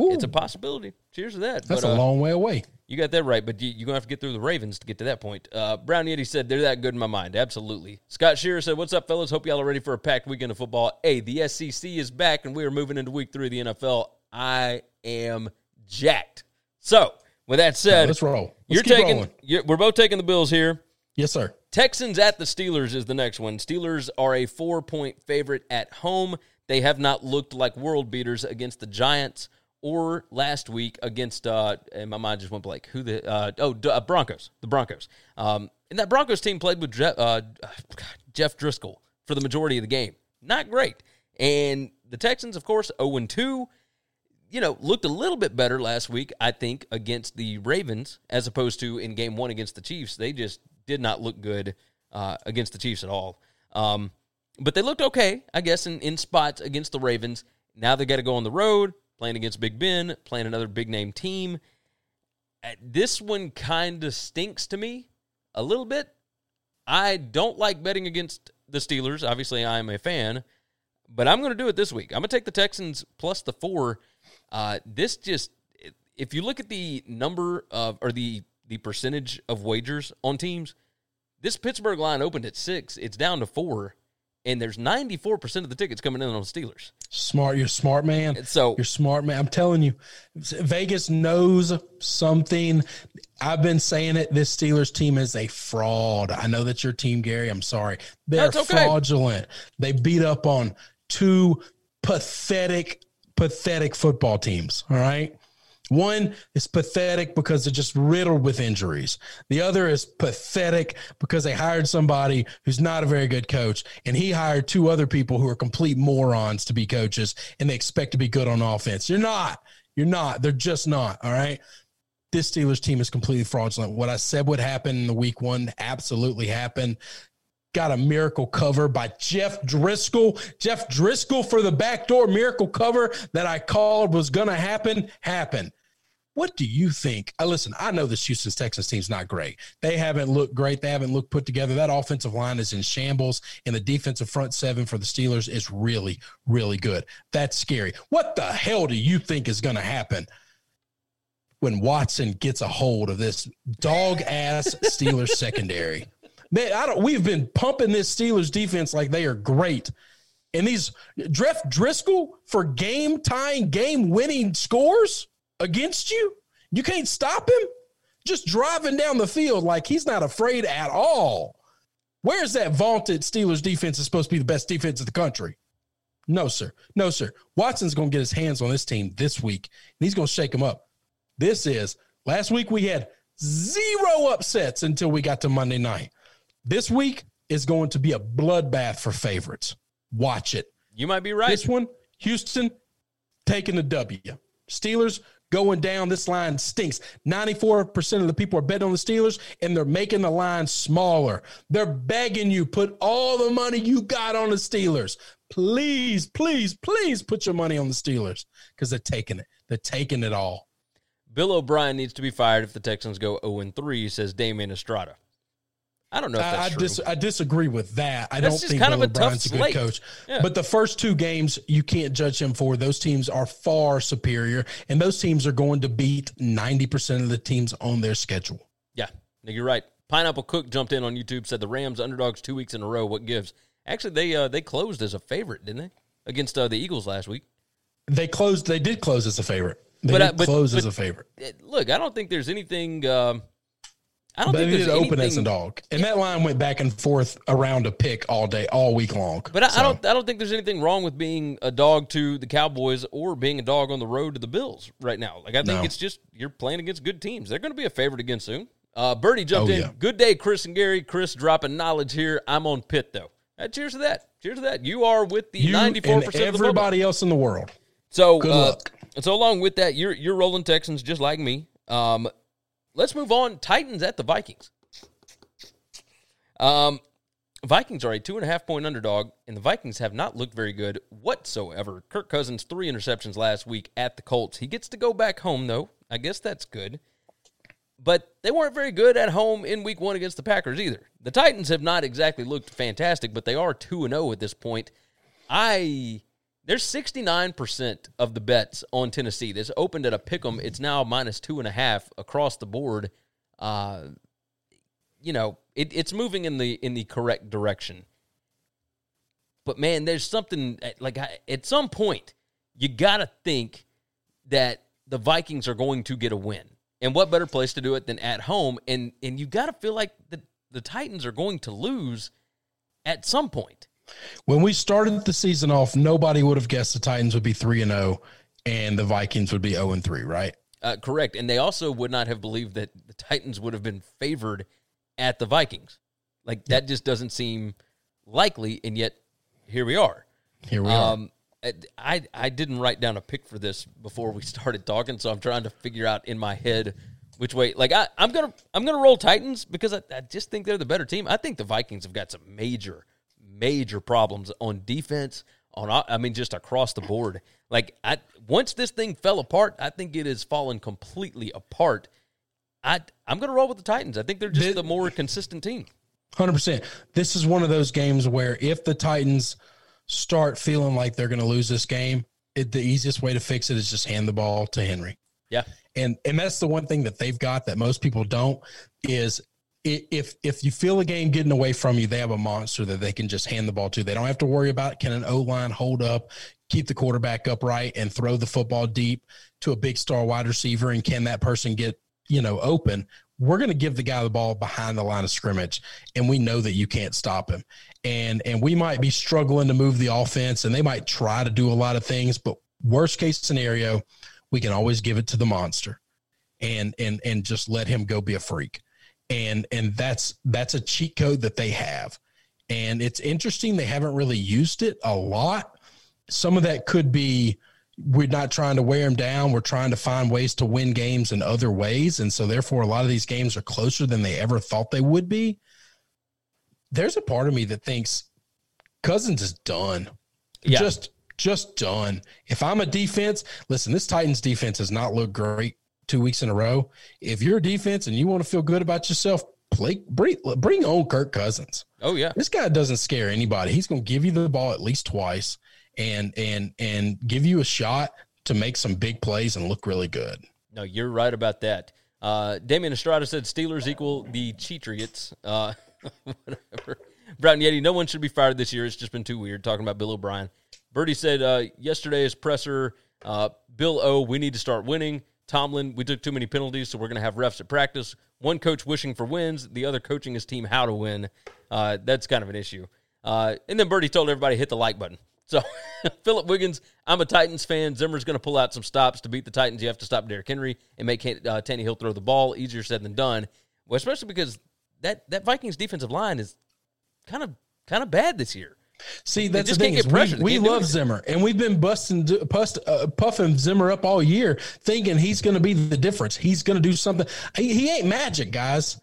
Speaker 3: Ooh,
Speaker 2: It's a possibility. Cheers to that.
Speaker 3: that's
Speaker 2: but,
Speaker 3: a
Speaker 2: uh,
Speaker 3: long way away.
Speaker 2: You got that right, but you, you're going to have to get through the Ravens to get to that point. Uh, Brown Yeti said they're that good in my mind. Absolutely. Scott Shearer said, What's up, fellas? Hope y'all are ready for a packed weekend of football. Hey, the SEC is back, and we are moving into week three of the NFL. I am jacked. So, with that said,
Speaker 3: Let's roll. Let's
Speaker 2: you're taking, you're, we're both taking the Bills here.
Speaker 3: Yes, sir.
Speaker 2: Texans at the Steelers is the next one. Steelers are a four point favorite at home. They have not looked like world beaters against the Giants or last week against, uh, and my mind just went blank. Who the, uh, oh, uh, Broncos. The Broncos. Um, and that Broncos team played with Jeff, uh, Jeff Driskel for the majority of the game. Not great. And the Texans, of course, 0 2 you know, looked a little bit better last week, I think, against the Ravens as opposed to in game one against the Chiefs. They just did not look good uh, against the Chiefs at all. Um, but they looked okay, I guess, in, in spots against the Ravens. Now they got to go on the road, playing against Big Ben, playing another big name team. Uh, This one kind of stinks to me a little bit. I don't like betting against the Steelers. Obviously, I'm a fan, but I'm going to do it this week. I'm going to take the Texans plus the four. Uh, this just, if you look at the number of or the the percentage of wagers on teams, this Pittsburgh line opened at six. It's down to four, and there's 94% of the tickets coming in on Steelers.
Speaker 3: Smart, you're smart man.
Speaker 2: So-
Speaker 3: you're smart man. I'm telling you, Vegas knows something. I've been saying it. This Steelers team is a fraud. I know that's your team, Gary. I'm sorry. They're
Speaker 2: okay.
Speaker 3: fraudulent. They beat up on two pathetic, pathetic football teams. All right. One is pathetic because they're just riddled with injuries. The other is pathetic because they hired somebody who's not a very good coach, and he hired two other people who are complete morons to be coaches, and they expect to be good on offense. You're not. You're not. They're just not. All right. This Steelers team is completely fraudulent. What I said would happen in the week one absolutely happened got a miracle cover by Jeff Driskel. Jeff Driskel for the backdoor miracle cover that I called was going to happen, happen. What do you think? Uh, listen, I know this Houston Texans team's not great. They haven't looked great. They haven't looked put together. That offensive line is in shambles, and the defensive front seven for the Steelers is really, really good. That's scary. What the hell do you think is going to happen when Watson gets a hold of this dog ass Steelers secondary? Man, I don't. We've been pumping this Steelers defense like they are great, and these Jeff Driskel for game tying, game winning scores against you. You can't stop him. Just driving down the field like he's not afraid at all. Where's that vaunted Steelers defense is supposed to be the best defense in the country? No, sir. No, sir. Watson's going to get his hands on this team this week, and he's going to shake them up. This is last week we had zero upsets until we got to Monday night. This week is going to be a bloodbath for favorites. Watch it.
Speaker 2: You might be right.
Speaker 3: This one, Houston taking the W. Steelers going down. This line stinks. 94% of the people are betting on the Steelers and they're making the line smaller. They're begging you, put all the money you got on the Steelers. Please, please, please put your money on the Steelers because they're taking it. They're taking it all.
Speaker 2: Bill O'Brien needs to be fired if the Texans go 0 3, says Damian Estrada. I don't know if
Speaker 3: I,
Speaker 2: that's
Speaker 3: I,
Speaker 2: true.
Speaker 3: dis- I disagree with that. I
Speaker 2: That's
Speaker 3: don't think
Speaker 2: kind
Speaker 3: Bill
Speaker 2: of a tough
Speaker 3: O'Brien's a good
Speaker 2: slate.
Speaker 3: coach.
Speaker 2: Yeah.
Speaker 3: But the first two games, you can't judge him for. Those teams are far superior, and those teams are going to beat 90% of the teams on their schedule.
Speaker 2: yeah, you're right. Pineapple Cook jumped in on YouTube, said the Rams underdogs two weeks in a row. What gives? Actually, they uh, they closed as a favorite, didn't they? Against uh, the Eagles last week.
Speaker 3: They closed. They did close as a favorite. They
Speaker 2: But,
Speaker 3: did
Speaker 2: uh, but-
Speaker 3: close as a favorite.
Speaker 2: Look, I don't think there's anything. Um, I don't
Speaker 3: But
Speaker 2: think
Speaker 3: they
Speaker 2: there's
Speaker 3: did open as a dog, and that line went back and forth around a pick all day, all week long.
Speaker 2: But I,
Speaker 3: So,
Speaker 2: I don't. I don't think there's anything wrong with being a dog to the Cowboys or being a dog on the road to the Bills right now. Like I think
Speaker 3: No.
Speaker 2: it's just you're playing against good teams. They're going to be a favorite again soon. Uh, Birdie jumped
Speaker 3: Oh,
Speaker 2: in.
Speaker 3: yeah.
Speaker 2: Good day, Chris and Gary. Chris dropping knowledge here. I'm on pit though. Uh, cheers to that. Cheers to that. You are with the 94
Speaker 3: and
Speaker 2: percent of
Speaker 3: everybody else in the world.
Speaker 2: So
Speaker 3: Good
Speaker 2: uh. So along with that, you're you're rolling Texans just like me. Um, let's move on. Titans at the Vikings. Um, Vikings are a two and a half point underdog, and the Vikings have not looked very good whatsoever. Kirk Cousins three interceptions last week at the Colts. He gets to go back home though. I guess that's good. But they weren't very good at home in week one against the Packers either. The Titans have not exactly looked fantastic, but they are 2 and 0 at this point. I there's 69% of the bets on Tennessee. This opened at a pick 'em. It's now minus two and a half across the board. Uh, you know, it, it's moving in the in the correct direction. But man, there's something like I- at some point you got to think that the Vikings are going to get a win. And what better place to do it than at home? And and you got to feel like the the Titans are going to lose at some point.
Speaker 3: When we started the season off, nobody would have guessed the Titans would be three and zero, and the Vikings would be zero and three. Right?
Speaker 2: Uh, correct. And they also would not have believed that the Titans would have been favored at the Vikings. Like that just doesn't seem likely, and yet here we are.
Speaker 3: Here we are.
Speaker 2: Um, I I didn't write down a pick for this before we started talking, so I'm trying to figure out in my head which way. Like I, I'm gonna I'm gonna roll Titans because I, I just think they're the better team. I think the Vikings have got some major major problems on defense. On I mean just across the board. Like I once this thing fell apart, I think it has fallen completely apart. I I'm gonna roll with the Titans. I think they're just
Speaker 3: Did-
Speaker 2: the more consistent team.
Speaker 3: Hundred percent. This is one of those games where if the Titans start feeling like they're going to lose this game, it, the easiest way to fix it is just hand the ball to Henry.
Speaker 2: Yeah.
Speaker 3: And and that's the one thing that they've got that most people don't is if if you feel a game getting away from you, they have a monster that they can just hand the ball to. They don't have to worry about can an O line hold up, keep the quarterback upright, and throw the football deep to a big star wide receiver, and can that person get you know open? We're going to give the guy the ball behind the line of scrimmage, and we know that you can't stop him. And and we might be struggling to move the offense, and they might try to do a lot of things, but worst case scenario, we can always give it to the monster, and and and just let him go be a freak and and that's that's a cheat code that they have. And it's interesting they haven't really used it a lot. Some of that could be we're not trying to wear them down. We're trying to find ways to win games in other ways. And so therefore a lot of these games are closer than they ever thought they would be. There's a part of me that thinks cousins is done.
Speaker 2: Yeah.
Speaker 3: just just done. If i'm a defense listen this titans defense has not looked great two weeks in a row if you're a defense and you want to feel good about yourself play bring, bring on kirk cousins
Speaker 2: Oh yeah.
Speaker 3: this guy doesn't scare anybody he's going to give you the ball at least twice and and and give you a shot to make some big plays and look really good
Speaker 2: No, you're right about that. Uh, Damian Estrada said Steelers equal the Cheatriots. Uh, whatever. Brown Yeti, no one should be fired this year. It's just been too weird talking about Bill O'Brien. Birdie said uh, yesterday's presser, uh, Bill O, we need to start winning. Tomlin, we took too many penalties, so we're going to have refs at practice. One coach wishing for wins, the other coaching his team how to win. Uh, that's kind of an issue. Uh, and then Birdie told everybody hit the like button. So, Philip Wiggins, I'm a Titans fan. Zimmer's going to pull out some stops to beat the Titans. You have to stop Derrick Henry and make uh, Tannehill throw the ball. Easier said than done. Well, especially because that that Vikings defensive line is kind of kind of bad this year.
Speaker 3: See, that's the thing.
Speaker 2: can't
Speaker 3: Is
Speaker 2: get pressure.
Speaker 3: we we love. Zimmer, and we've been busting, bust, uh, puffing Zimmer up all year, thinking he's going to be the difference. He's going to do something. He, he ain't magic, guys.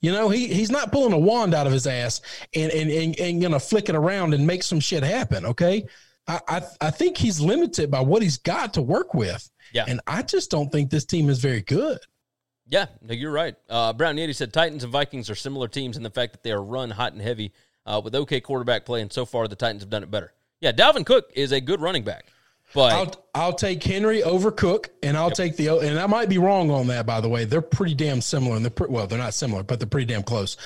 Speaker 3: You know, he he's not pulling a wand out of his ass and and and, and going to flick it around and make some shit happen. Okay, I, I I think he's limited by what he's got to work with.
Speaker 2: Yeah.
Speaker 3: and I just don't think this team is very good.
Speaker 2: Yeah, no, you're right. Uh, Brown Yeti said Titans and Vikings are similar teams in the fact that they are run hot and heavy uh, with okay quarterback play, and so far the Titans have done it better. Yeah, Dalvin Cook is a good running back, but
Speaker 3: I'll I'll take Henry over Cook, and I'll take the and I might be wrong on that. By the way, they're pretty damn similar, and they're pre- well, they're not similar, but they're pretty damn close.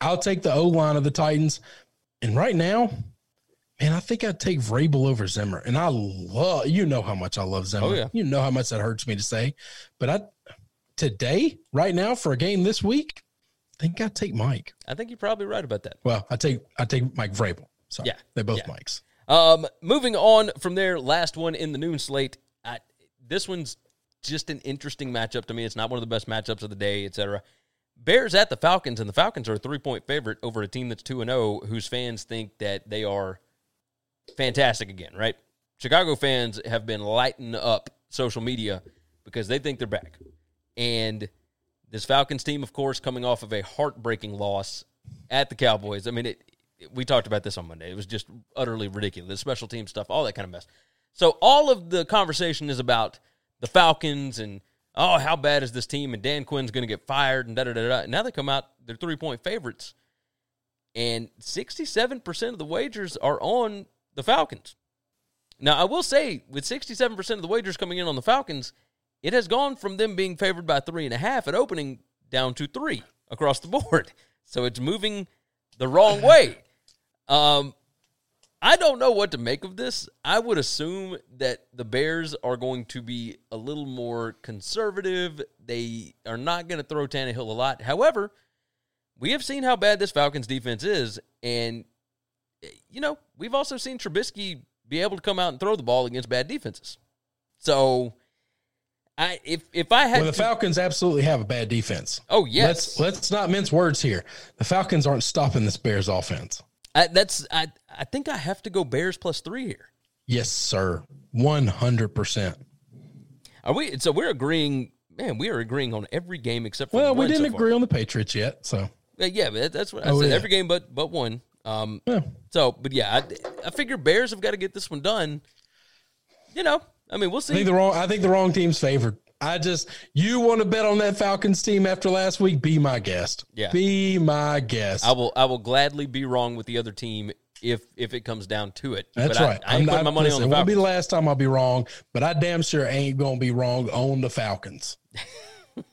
Speaker 3: I'll take the O line of the Titans, and right now, man, I think I'd take Vrabel over Zimmer, and I love you know how much I love Zimmer.
Speaker 2: Oh, yeah.
Speaker 3: you know how much that hurts me to say, but I today right now for a game this week, think I'd take Mike.
Speaker 2: I think you're probably right about that.
Speaker 3: Well, I take I take Mike Vrabel. So
Speaker 2: Yeah,
Speaker 3: they're both
Speaker 2: yeah.
Speaker 3: Mikes.
Speaker 2: Um, moving on from there, last one in the noon slate. I, this one's just an interesting matchup to me. It's not one of the best matchups of the day, etc. Bears at the Falcons, and the Falcons are a three point favorite over a team that's two and zero, whose fans think that they are fantastic again. Right? Chicago fans have been lighting up social media because they think they're back, and this Falcons team, of course, coming off of a heartbreaking loss at the Cowboys. I mean, it. We talked about this on Monday. It was just utterly ridiculous. The special team stuff, all that kind of mess. So all of the conversation is about the Falcons and oh, how bad is this team? And Dan Quinn's going to get fired and da da da da. Now they come out, they're three point favorites, and sixty seven percent of the wagers are on the Falcons. Now I will say, with sixty seven percent of the wagers coming in on the Falcons, it has gone from them being favored by three and a half at opening down to three across the board. So it's moving the wrong way. Um, I don't know what to make of this. I would assume that the Bears are going to be a little more conservative. They are not going to throw Tannehill a lot. However, we have seen how bad this Falcons defense is, and you know we've also seen Trubisky be able to come out and throw the ball against bad defenses. So, I if if I had
Speaker 3: Well, the
Speaker 2: to-
Speaker 3: Falcons absolutely have a bad defense.
Speaker 2: oh yes,
Speaker 3: Let's let's not mince words here. The Falcons aren't stopping this Bears offense.
Speaker 2: I, that's I I think I have to go Bears plus three here.
Speaker 3: Yes, sir. One hundred percent.
Speaker 2: Are we? So we're agreeing. Man, we are agreeing on every game except for
Speaker 3: Well,
Speaker 2: one
Speaker 3: we didn't
Speaker 2: so
Speaker 3: agree on the Patriots yet, so
Speaker 2: Uh, Yeah, but that's what I
Speaker 3: Oh,
Speaker 2: said.
Speaker 3: yeah.
Speaker 2: Every game but but one. Um.
Speaker 3: yeah.
Speaker 2: So, but yeah, I, I figure Bears have got to get this one done. You know, I mean, we'll see.
Speaker 3: I think the wrong. I think the wrong team's favored. I just you want to bet on that Falcons team after last week? Be my guest.
Speaker 2: Yeah.
Speaker 3: be my guest.
Speaker 2: I will. I will gladly be wrong with the other team if if it comes down to it.
Speaker 3: That's
Speaker 2: but
Speaker 3: right.
Speaker 2: I, ain't
Speaker 3: I'm
Speaker 2: putting
Speaker 3: not-
Speaker 2: my money
Speaker 3: listen,
Speaker 2: on
Speaker 3: It won't be the last time I'll be wrong, but I damn sure ain't gonna be wrong on the Falcons.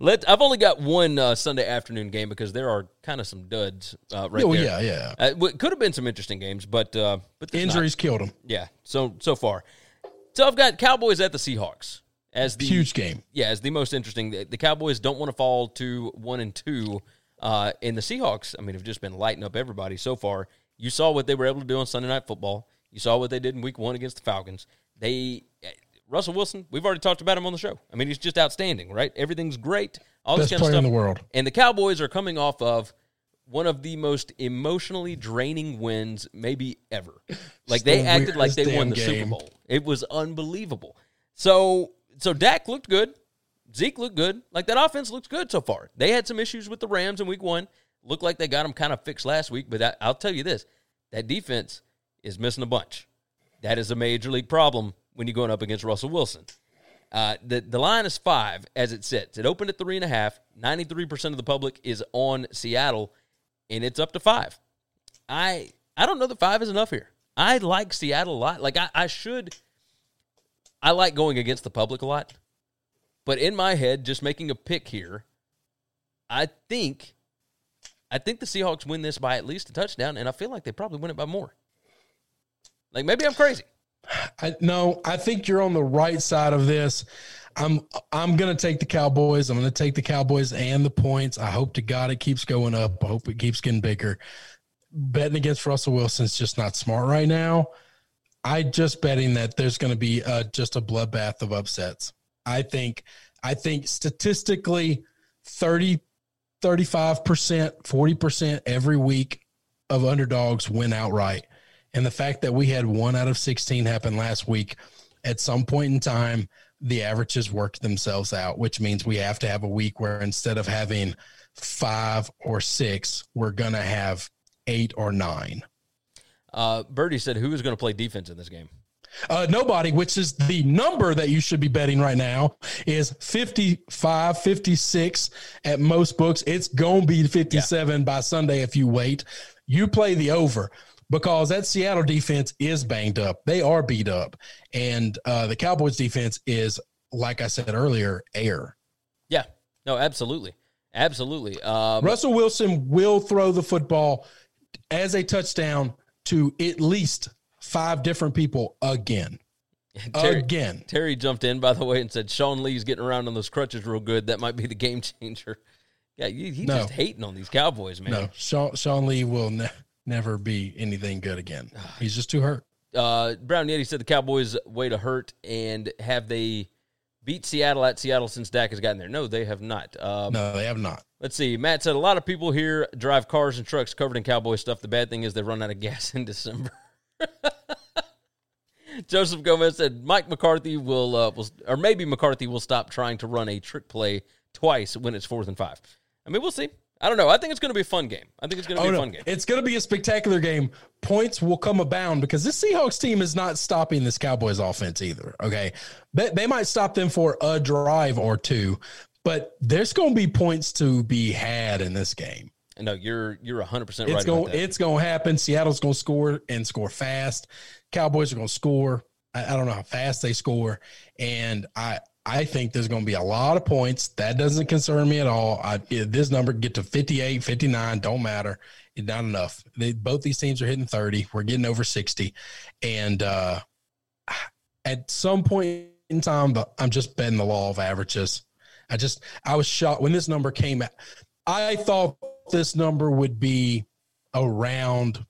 Speaker 2: Let I've only got one uh, Sunday afternoon game because there are kind of some duds uh, right
Speaker 3: oh
Speaker 2: there.
Speaker 3: yeah, yeah.
Speaker 2: Uh, w- could have been some interesting games, but uh, but there's not.
Speaker 3: Injuries killed them.
Speaker 2: Yeah. So so far, so I've got Cowboys at the Seahawks as the
Speaker 3: Huge game.
Speaker 2: Yeah, as the most interesting. The, the Cowboys don't want to fall to one and two. Uh, and the Seahawks, I mean, have just been lighting up everybody so far. You saw what they were able to do on Sunday Night Football. You saw what they did in Week One against the Falcons. They Russell Wilson, we've already talked about him on the show. I mean, he's just outstanding, right? Everything's great. All
Speaker 3: Best
Speaker 2: this kind of stuff.
Speaker 3: in the world.
Speaker 2: And the Cowboys are coming off of one of the most emotionally draining wins maybe ever. Like they
Speaker 3: the
Speaker 2: acted like they won the
Speaker 3: damn
Speaker 2: Super. Bowl. It was unbelievable. So so Dak looked good. Zeke looked good. Like that offense looks good so far. They had some issues with the Rams in week one. Looked like they got them kind of fixed last week, but that, I'll tell you this that defense is missing a bunch. That is a major league problem when you're going up against Russell Wilson. Uh, the the line is five as it sits. It opened at three and a half. Ninety three percent of the public is on Seattle, and it's up to five. I I don't know that five is enough here. I like Seattle a lot. Like I, I should. I like going against the public a lot, but in my head, just making a pick here, I think, I think the Seahawks win this by at least a touchdown, and I feel like they probably win it by more. Like maybe I'm crazy.
Speaker 3: I, no, I think you're on the right side of this. I'm I'm gonna take the Cowboys. I'm gonna take the Cowboys and the points. I hope to God it keeps going up. I hope it keeps getting bigger. Betting against Russell Wilson is just not smart right now. I just betting that there's going to be uh, just a bloodbath of upsets. I think I think statistically 30 35%, 40% every week of underdogs win outright. And the fact that we had one out of 16 happen last week, at some point in time, the averages work themselves out, which means we have to have a week where instead of having five or six, we're going to have eight or nine.
Speaker 2: Uh, Birdie said, "Who is going to play defense in this game?"
Speaker 3: Uh, nobody, which is the number that you should be betting right now, is 55, 56 at most books. It's going to be 57 by Sunday if you wait. You play the over because that Seattle defense is banged up. They are beat up. And uh, the Cowboys defense is, like I said earlier, air.
Speaker 2: Yeah, no, absolutely, absolutely. Um,
Speaker 3: Russell Wilson will throw the football as a touchdown to at least five different people again.
Speaker 2: Terry,
Speaker 3: again.
Speaker 2: Terry jumped in by the way and said Sean Lee's getting around on those crutches real good. That might be the game changer. Yeah, he, he's
Speaker 3: No.
Speaker 2: just hating on these Cowboys, man.
Speaker 3: No, Sean, Sean Lee will ne- never be anything good again. He's just too hurt.
Speaker 2: uh, Brown Yeti said the Cowboys way to hurt, and have they beat Seattle at Seattle since Dak has gotten there? No, they have not. Um,
Speaker 3: No, they have not.
Speaker 2: Let's see. Matt said a lot of people here drive cars and trucks covered in cowboy stuff. The bad thing is they run out of gas in December. Joseph Gomez said Mike McCarthy will, uh, will, or maybe McCarthy will stop trying to run a trick play twice when it's fourth and five. I mean, we'll see. I don't know. I think it's going to be a fun game. I think it's going to be
Speaker 3: Oh
Speaker 2: a
Speaker 3: no,
Speaker 2: fun game.
Speaker 3: it's going to be a spectacular game. Points will come abound because this Seahawks team is not stopping this Cowboys offense either. Okay, they, they might stop them for a drive or two, but there's going to be points to be had in this game.
Speaker 2: No, you're you're 100 percent
Speaker 3: It's
Speaker 2: right
Speaker 3: going it's going to happen. Seattle's going to score and score fast. Cowboys are going to score. I, I don't know how fast they score, and I I think there's going to be a lot of points. That doesn't concern me at all. I, this number get to 58, 59, don't matter. It's not enough. They, both these teams are hitting 30. We're getting over 60, and uh, at some point in time, I'm just betting the law of averages. I just I was shocked when this number came out. I thought this number would be around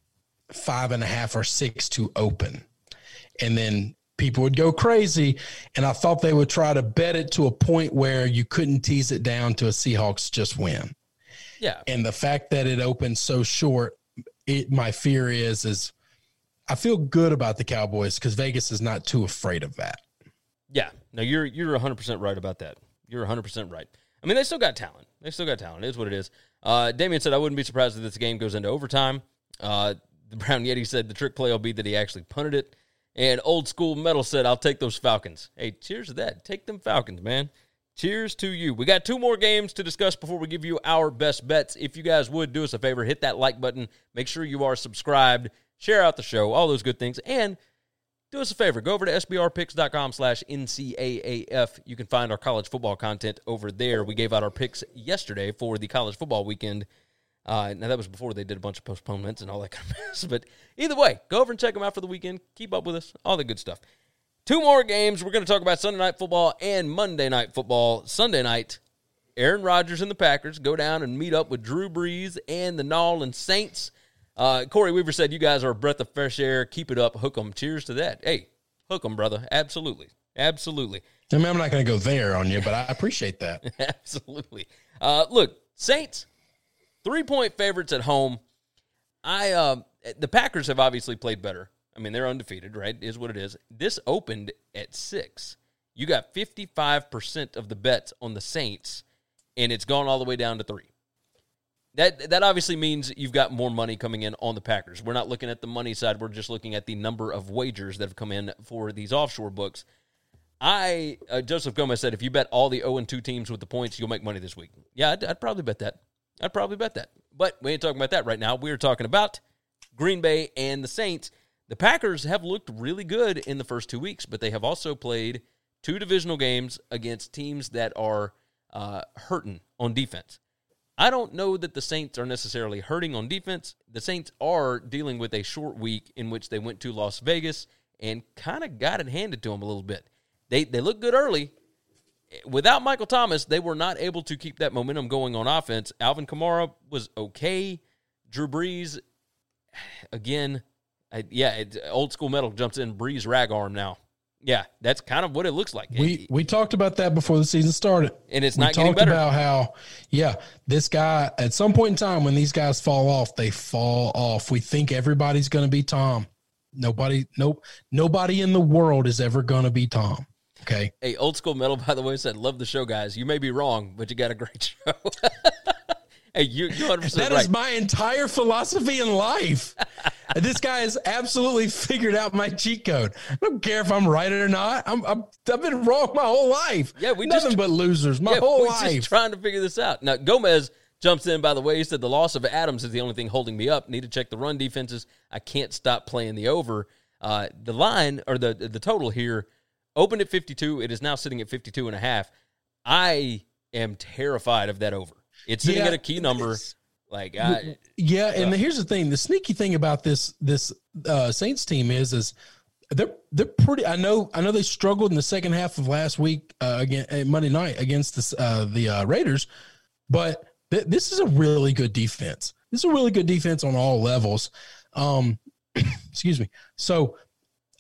Speaker 3: five and a half or six to open. And then people would go crazy. And I thought they would try to bet it to a point where you couldn't tease it down to a Seahawks just win.
Speaker 2: yeah,
Speaker 3: And the fact that it opened so short, it my fear is is I feel good about the Cowboys because Vegas is not too afraid of that.
Speaker 2: yeah. No, you're you're 100 percent right about that. You're 100 percent right. I mean, they still got talent. They still got talent. It is what it is. Uh, Damien said, I wouldn't be surprised if this game goes into overtime. Uh, the Brown Yeti said the trick play will be that he actually punted it. And old school metal said, I'll take those Falcons. Hey, cheers to that. Take them Falcons, man. Cheers to you. We got two more games to discuss before we give you our best bets. If you guys would do us a favor, hit that like button. Make sure you are subscribed. Share out the show, all those good things. And do us a favor. Go over to sbrpicks.com slash NCAAF. You can find our college football content over there. We gave out our picks yesterday for the college football weekend. Uh, now, that was before they did a bunch of postponements and all that kind of mess. But either way, go over and check them out for the weekend. Keep up with us. All the good stuff. Two more games. We're going to talk about Sunday night football and Monday night football. Sunday night, Aaron Rodgers and the Packers go down and meet up with Drew Brees and the Nall and Saints. Uh, Corey Weaver said, You guys are a breath of fresh air. Keep it up. Hook 'em. Cheers to that. Hey, hook 'em, brother. Absolutely. Absolutely.
Speaker 3: I mean, I'm not going to go there on you, but I appreciate that.
Speaker 2: Absolutely. Uh, look, Saints, three point favorites at home. I uh, the Packers have obviously played better. I mean, they're undefeated, right? Is what it is. This opened at six. You got 55% of the bets on the Saints, and it's gone all the way down to three. That that obviously means you've got more money coming in on the Packers. We're not looking at the money side. We're just looking at the number of wagers that have come in for these offshore books. I uh, Joseph Gomez said if you bet all the 0 and 2 teams with the points, you'll make money this week. Yeah, I'd, I'd probably bet that. I'd probably bet that. But we ain't talking about that right now. We're talking about Green Bay and the Saints. The Packers have looked really good in the first two weeks, but they have also played two divisional games against teams that are uh, hurting on defense. I don't know that the Saints are necessarily hurting on defense. The Saints are dealing with a short week in which they went to Las Vegas and kind of got it handed to them a little bit. They they look good early. Without Michael Thomas, they were not able to keep that momentum going on offense. Alvin Kamara was okay. Drew Brees, again, I, yeah, it, old school metal jumps in. Brees rag arm now. Yeah, that's kind of what it looks like.
Speaker 3: We we talked about that before the season started,
Speaker 2: and it's
Speaker 3: we
Speaker 2: not getting
Speaker 3: talked
Speaker 2: better.
Speaker 3: about how, yeah, this guy at some point in time when these guys fall off, they fall off. We think everybody's going to be Tom. Nobody, nope, nobody in the world is ever going to be Tom. Okay.
Speaker 2: Hey, old school metal, by the way, said, "Love the show, guys. You may be wrong, but you got a great show." hey, you you hundred percent
Speaker 3: That
Speaker 2: right.
Speaker 3: is my entire philosophy in life. this guy has absolutely figured out my cheat code. I don't care if I'm right or not. I'm, I'm I've been wrong my whole life.
Speaker 2: Yeah, we
Speaker 3: nothing
Speaker 2: just-
Speaker 3: but losers my
Speaker 2: yeah,
Speaker 3: whole
Speaker 2: we're
Speaker 3: life.
Speaker 2: just trying to figure this out. Now Gomez jumps in. By the way, he said the loss of Adams is the only thing holding me up. Need to check the run defenses. I can't stop playing the over. Uh, the line or the the total here opened at 52. It is now sitting at 52 and a half. I am terrified of that over. It's sitting
Speaker 3: Yeah.
Speaker 2: at a key number. Like I,
Speaker 3: Yeah, and here's the thing: the sneaky thing about this this uh, Saints team is is they're they're pretty. I know I know they struggled in the second half of last week uh, again uh, Monday night against the uh, the uh, Raiders, but th- this is a really good defense. This is a really good defense on all levels. Um, excuse me. So,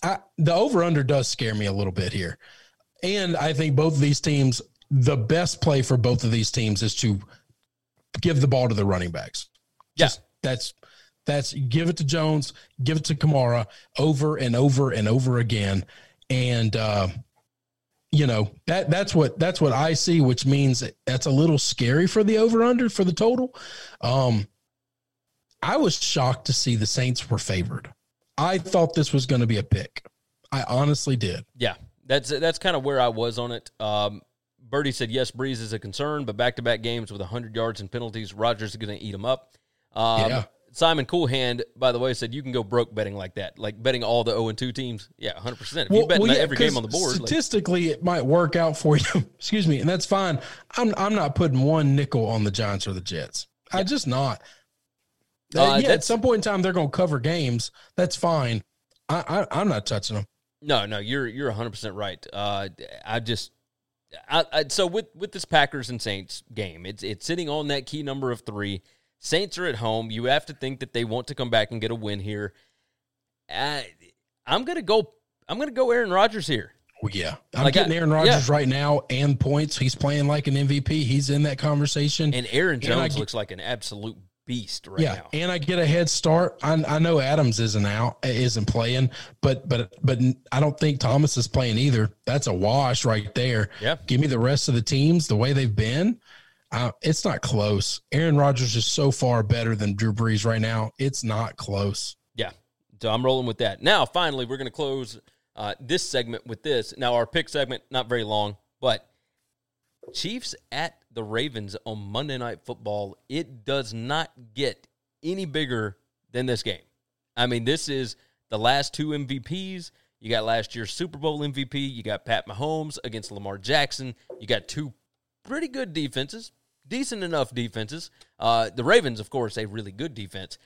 Speaker 3: I, the over under does scare me a little bit here, and I think both of these teams. The best play for both of these teams is to give the ball to the running backs.
Speaker 2: Yeah.
Speaker 3: That's that's give it to Jones, give it to Kamara over and over and over again. And uh you know, that that's what that's what I see, which means that's a little scary for the over under for the total. Um I was shocked to see the Saints were favored. I thought this was going to be a pick. I honestly did.
Speaker 2: Yeah, that's that's kind of where I was on it. Um, Birdie said yes, Brees is a concern, but back to back games with 100 yards and penalties, Rodgers is going to eat them up. Um,
Speaker 3: Yeah.
Speaker 2: Simon Coolhand, by the way, said you can go broke betting like that, like betting all the 0 and 2 teams. Yeah, 100. percent If you bet
Speaker 3: yeah,
Speaker 2: every game on the board, like,
Speaker 3: Statistically, it might work out for you. Excuse me, and that's fine. I'm I'm not putting one nickel on the Giants or the Jets. I just not.
Speaker 2: Uh,
Speaker 3: Uh, yeah, at some point in time, they're going to cover games. That's fine. I, I I'm not touching them.
Speaker 2: No, no, you're you're 100 percent right. Uh, I just, I, I, so with with this Packers and Saints game, it's it's sitting on that key number of three. Saints are at home. You have to think that they want to come back and get a win here. I, I'm gonna go. I'm gonna go Aaron Rodgers here.
Speaker 3: Well, yeah, I'm
Speaker 2: Like,
Speaker 3: getting
Speaker 2: I-
Speaker 3: Aaron Rodgers right now and points. He's playing like an MVP. He's in that conversation.
Speaker 2: And Aaron
Speaker 3: And
Speaker 2: Jones
Speaker 3: get-
Speaker 2: looks like an absolute beast right
Speaker 3: yeah,
Speaker 2: now.
Speaker 3: and I get a head start. I, I know Adams isn't out, isn't playing, but but but I don't think Thomas is playing either. That's a wash right there.
Speaker 2: Yeah.
Speaker 3: give me the rest of the teams the way they've been. Uh, it's not close. Aaron Rodgers is so far better than Drew Brees right now. It's not close.
Speaker 2: Yeah. So I'm rolling with that. Now, finally, we're going to close uh, this segment with this. Now, our pick segment, not very long, but Chiefs at the Ravens on Monday Night Football. It does not get any bigger than this game. I mean, this is the last two MVPs. You got last year's Super Bowl MVP. You got Pat Mahomes against Lamar Jackson. You got two pretty good defenses, decent enough defenses. Uh, the Ravens, of course, a really good defense.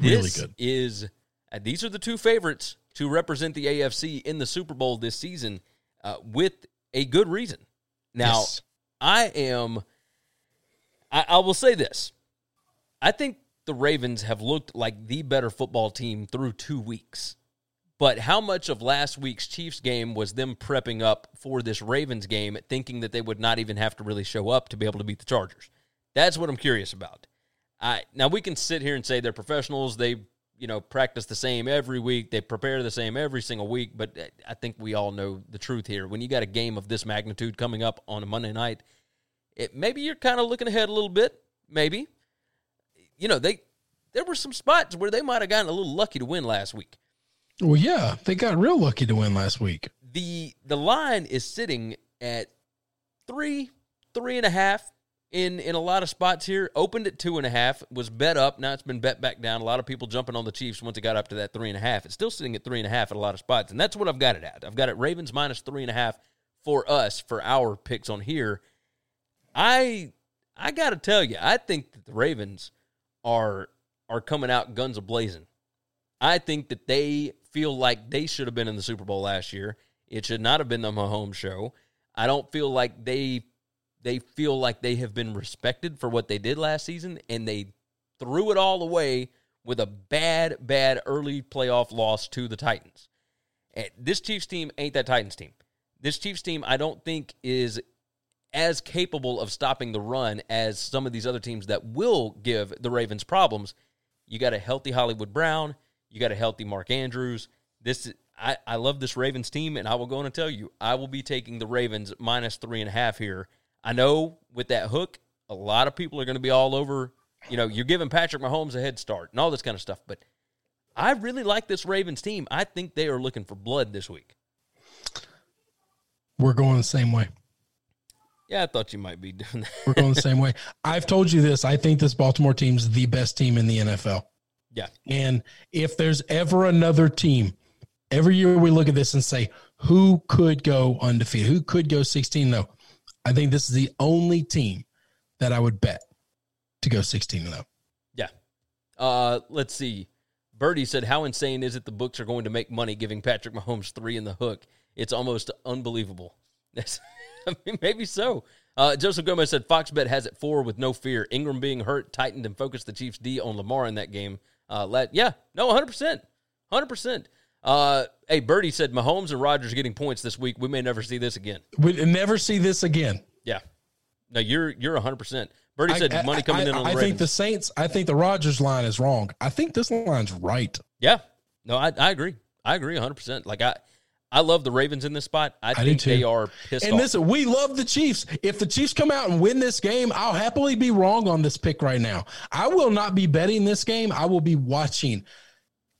Speaker 3: Really good.
Speaker 2: is uh, these are the two favorites to represent the AFC in the Super Bowl this season, uh, with a good reason. Now,
Speaker 3: Yes.
Speaker 2: I am. I, I will say this: I think the Ravens have looked like the better football team through two weeks. But how much of last week's Chiefs game was them prepping up for this Ravens game, thinking that they would not even have to really show up to be able to beat the Chargers? That's what I'm curious about. I now we can sit here and say they're professionals. They you know practice the same every week. They prepare the same every single week. But uh, I think we all know the truth here. When you got a game of this magnitude coming up on a Monday night, it, maybe you're kind of looking ahead a little bit. Maybe you know they there were some spots where they might have gotten a little lucky to win last week.
Speaker 3: Well, yeah, they got real lucky to win last week.
Speaker 2: the The line is sitting at three, three and a half in in a lot of spots here. Opened at two and a half, was bet up. Now it's been bet back down. A lot of people jumping on the Chiefs once it got up to that three and a half. It's still sitting at three and a half at a lot of spots, and that's what I've got it at. I've got it Ravens minus three and a half for us for our picks on here. I I got to tell you, I think that the Ravens are are coming out guns a blazing. I think that they feel like they should have been in the Super Bowl last year. It should not have been the Mahomes show. I don't feel like they they feel like they have been respected for what they did last season, and they threw it all away with a bad, bad early playoff loss to the Titans. And this Chiefs team ain't that Titans team. This Chiefs team, I don't think, is as capable of stopping the run as some of these other teams that will give the Ravens problems. You got a healthy Hollywood Brown. You got a healthy Mark Andrews. This is, I, I love this Ravens team, and I will go on and tell you, I will be taking the Ravens minus three and a half here. I know with that hook, a lot of people are going to be all over. You know, you're giving Patrick Mahomes a head start and all this kind of stuff, but I really like this Ravens team. I think they are looking for blood this week.
Speaker 3: We're going the same way.
Speaker 2: Yeah, I thought you might be doing that.
Speaker 3: We're going the same way. I've told you this. I think this Baltimore team's the best team in the NFL.
Speaker 2: Yeah.
Speaker 3: And if there's ever another team, every year we look at this and say, who could go undefeated? Who could go 16 0? I think this is the only team that I would bet to go 16 and 0.
Speaker 2: Yeah. Uh, let's see. Birdie said, How insane is it the books are going to make money giving Patrick Mahomes three in the hook? It's almost unbelievable. I mean, maybe so. Uh, Joseph Gomez said, Fox bet has it four with no fear. Ingram being hurt tightened and focused the Chiefs D on Lamar in that game. Uh, let, yeah, no, 100%. 100%. Uh, hey, Birdie said, Mahomes and Rodgers getting points this week. We may never see this again.
Speaker 3: We never see this again.
Speaker 2: Yeah. No, you're you're 100%. Birdie said,
Speaker 3: I-
Speaker 2: money coming
Speaker 3: I,
Speaker 2: in on the
Speaker 3: I
Speaker 2: Ravens.
Speaker 3: think the Saints, I think the Rodgers line is wrong. I think this line's right.
Speaker 2: Yeah. No, I, I agree. I agree 100%. Like, I I love the Ravens in this spot. I,
Speaker 3: do
Speaker 2: think they are pissed
Speaker 3: And
Speaker 2: off.
Speaker 3: listen, we love the Chiefs. If the Chiefs come out and win this game, I'll happily be wrong on this pick right now. I will not be betting this game. I will be watching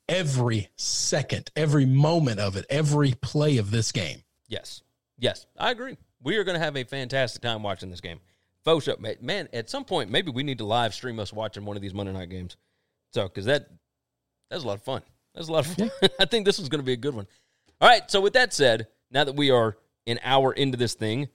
Speaker 3: every second, every moment of it, every play of this game.
Speaker 2: yes. Yes. I agree. We are going to have a fantastic time watching this game. Show. Man, man, at some point, maybe we need to live stream us watching one of these Monday night games. So, because that, that's a lot of fun. That's a lot of fun. I think this is going to be a good one. All right. So, with that said, now that we are an hour into this thing,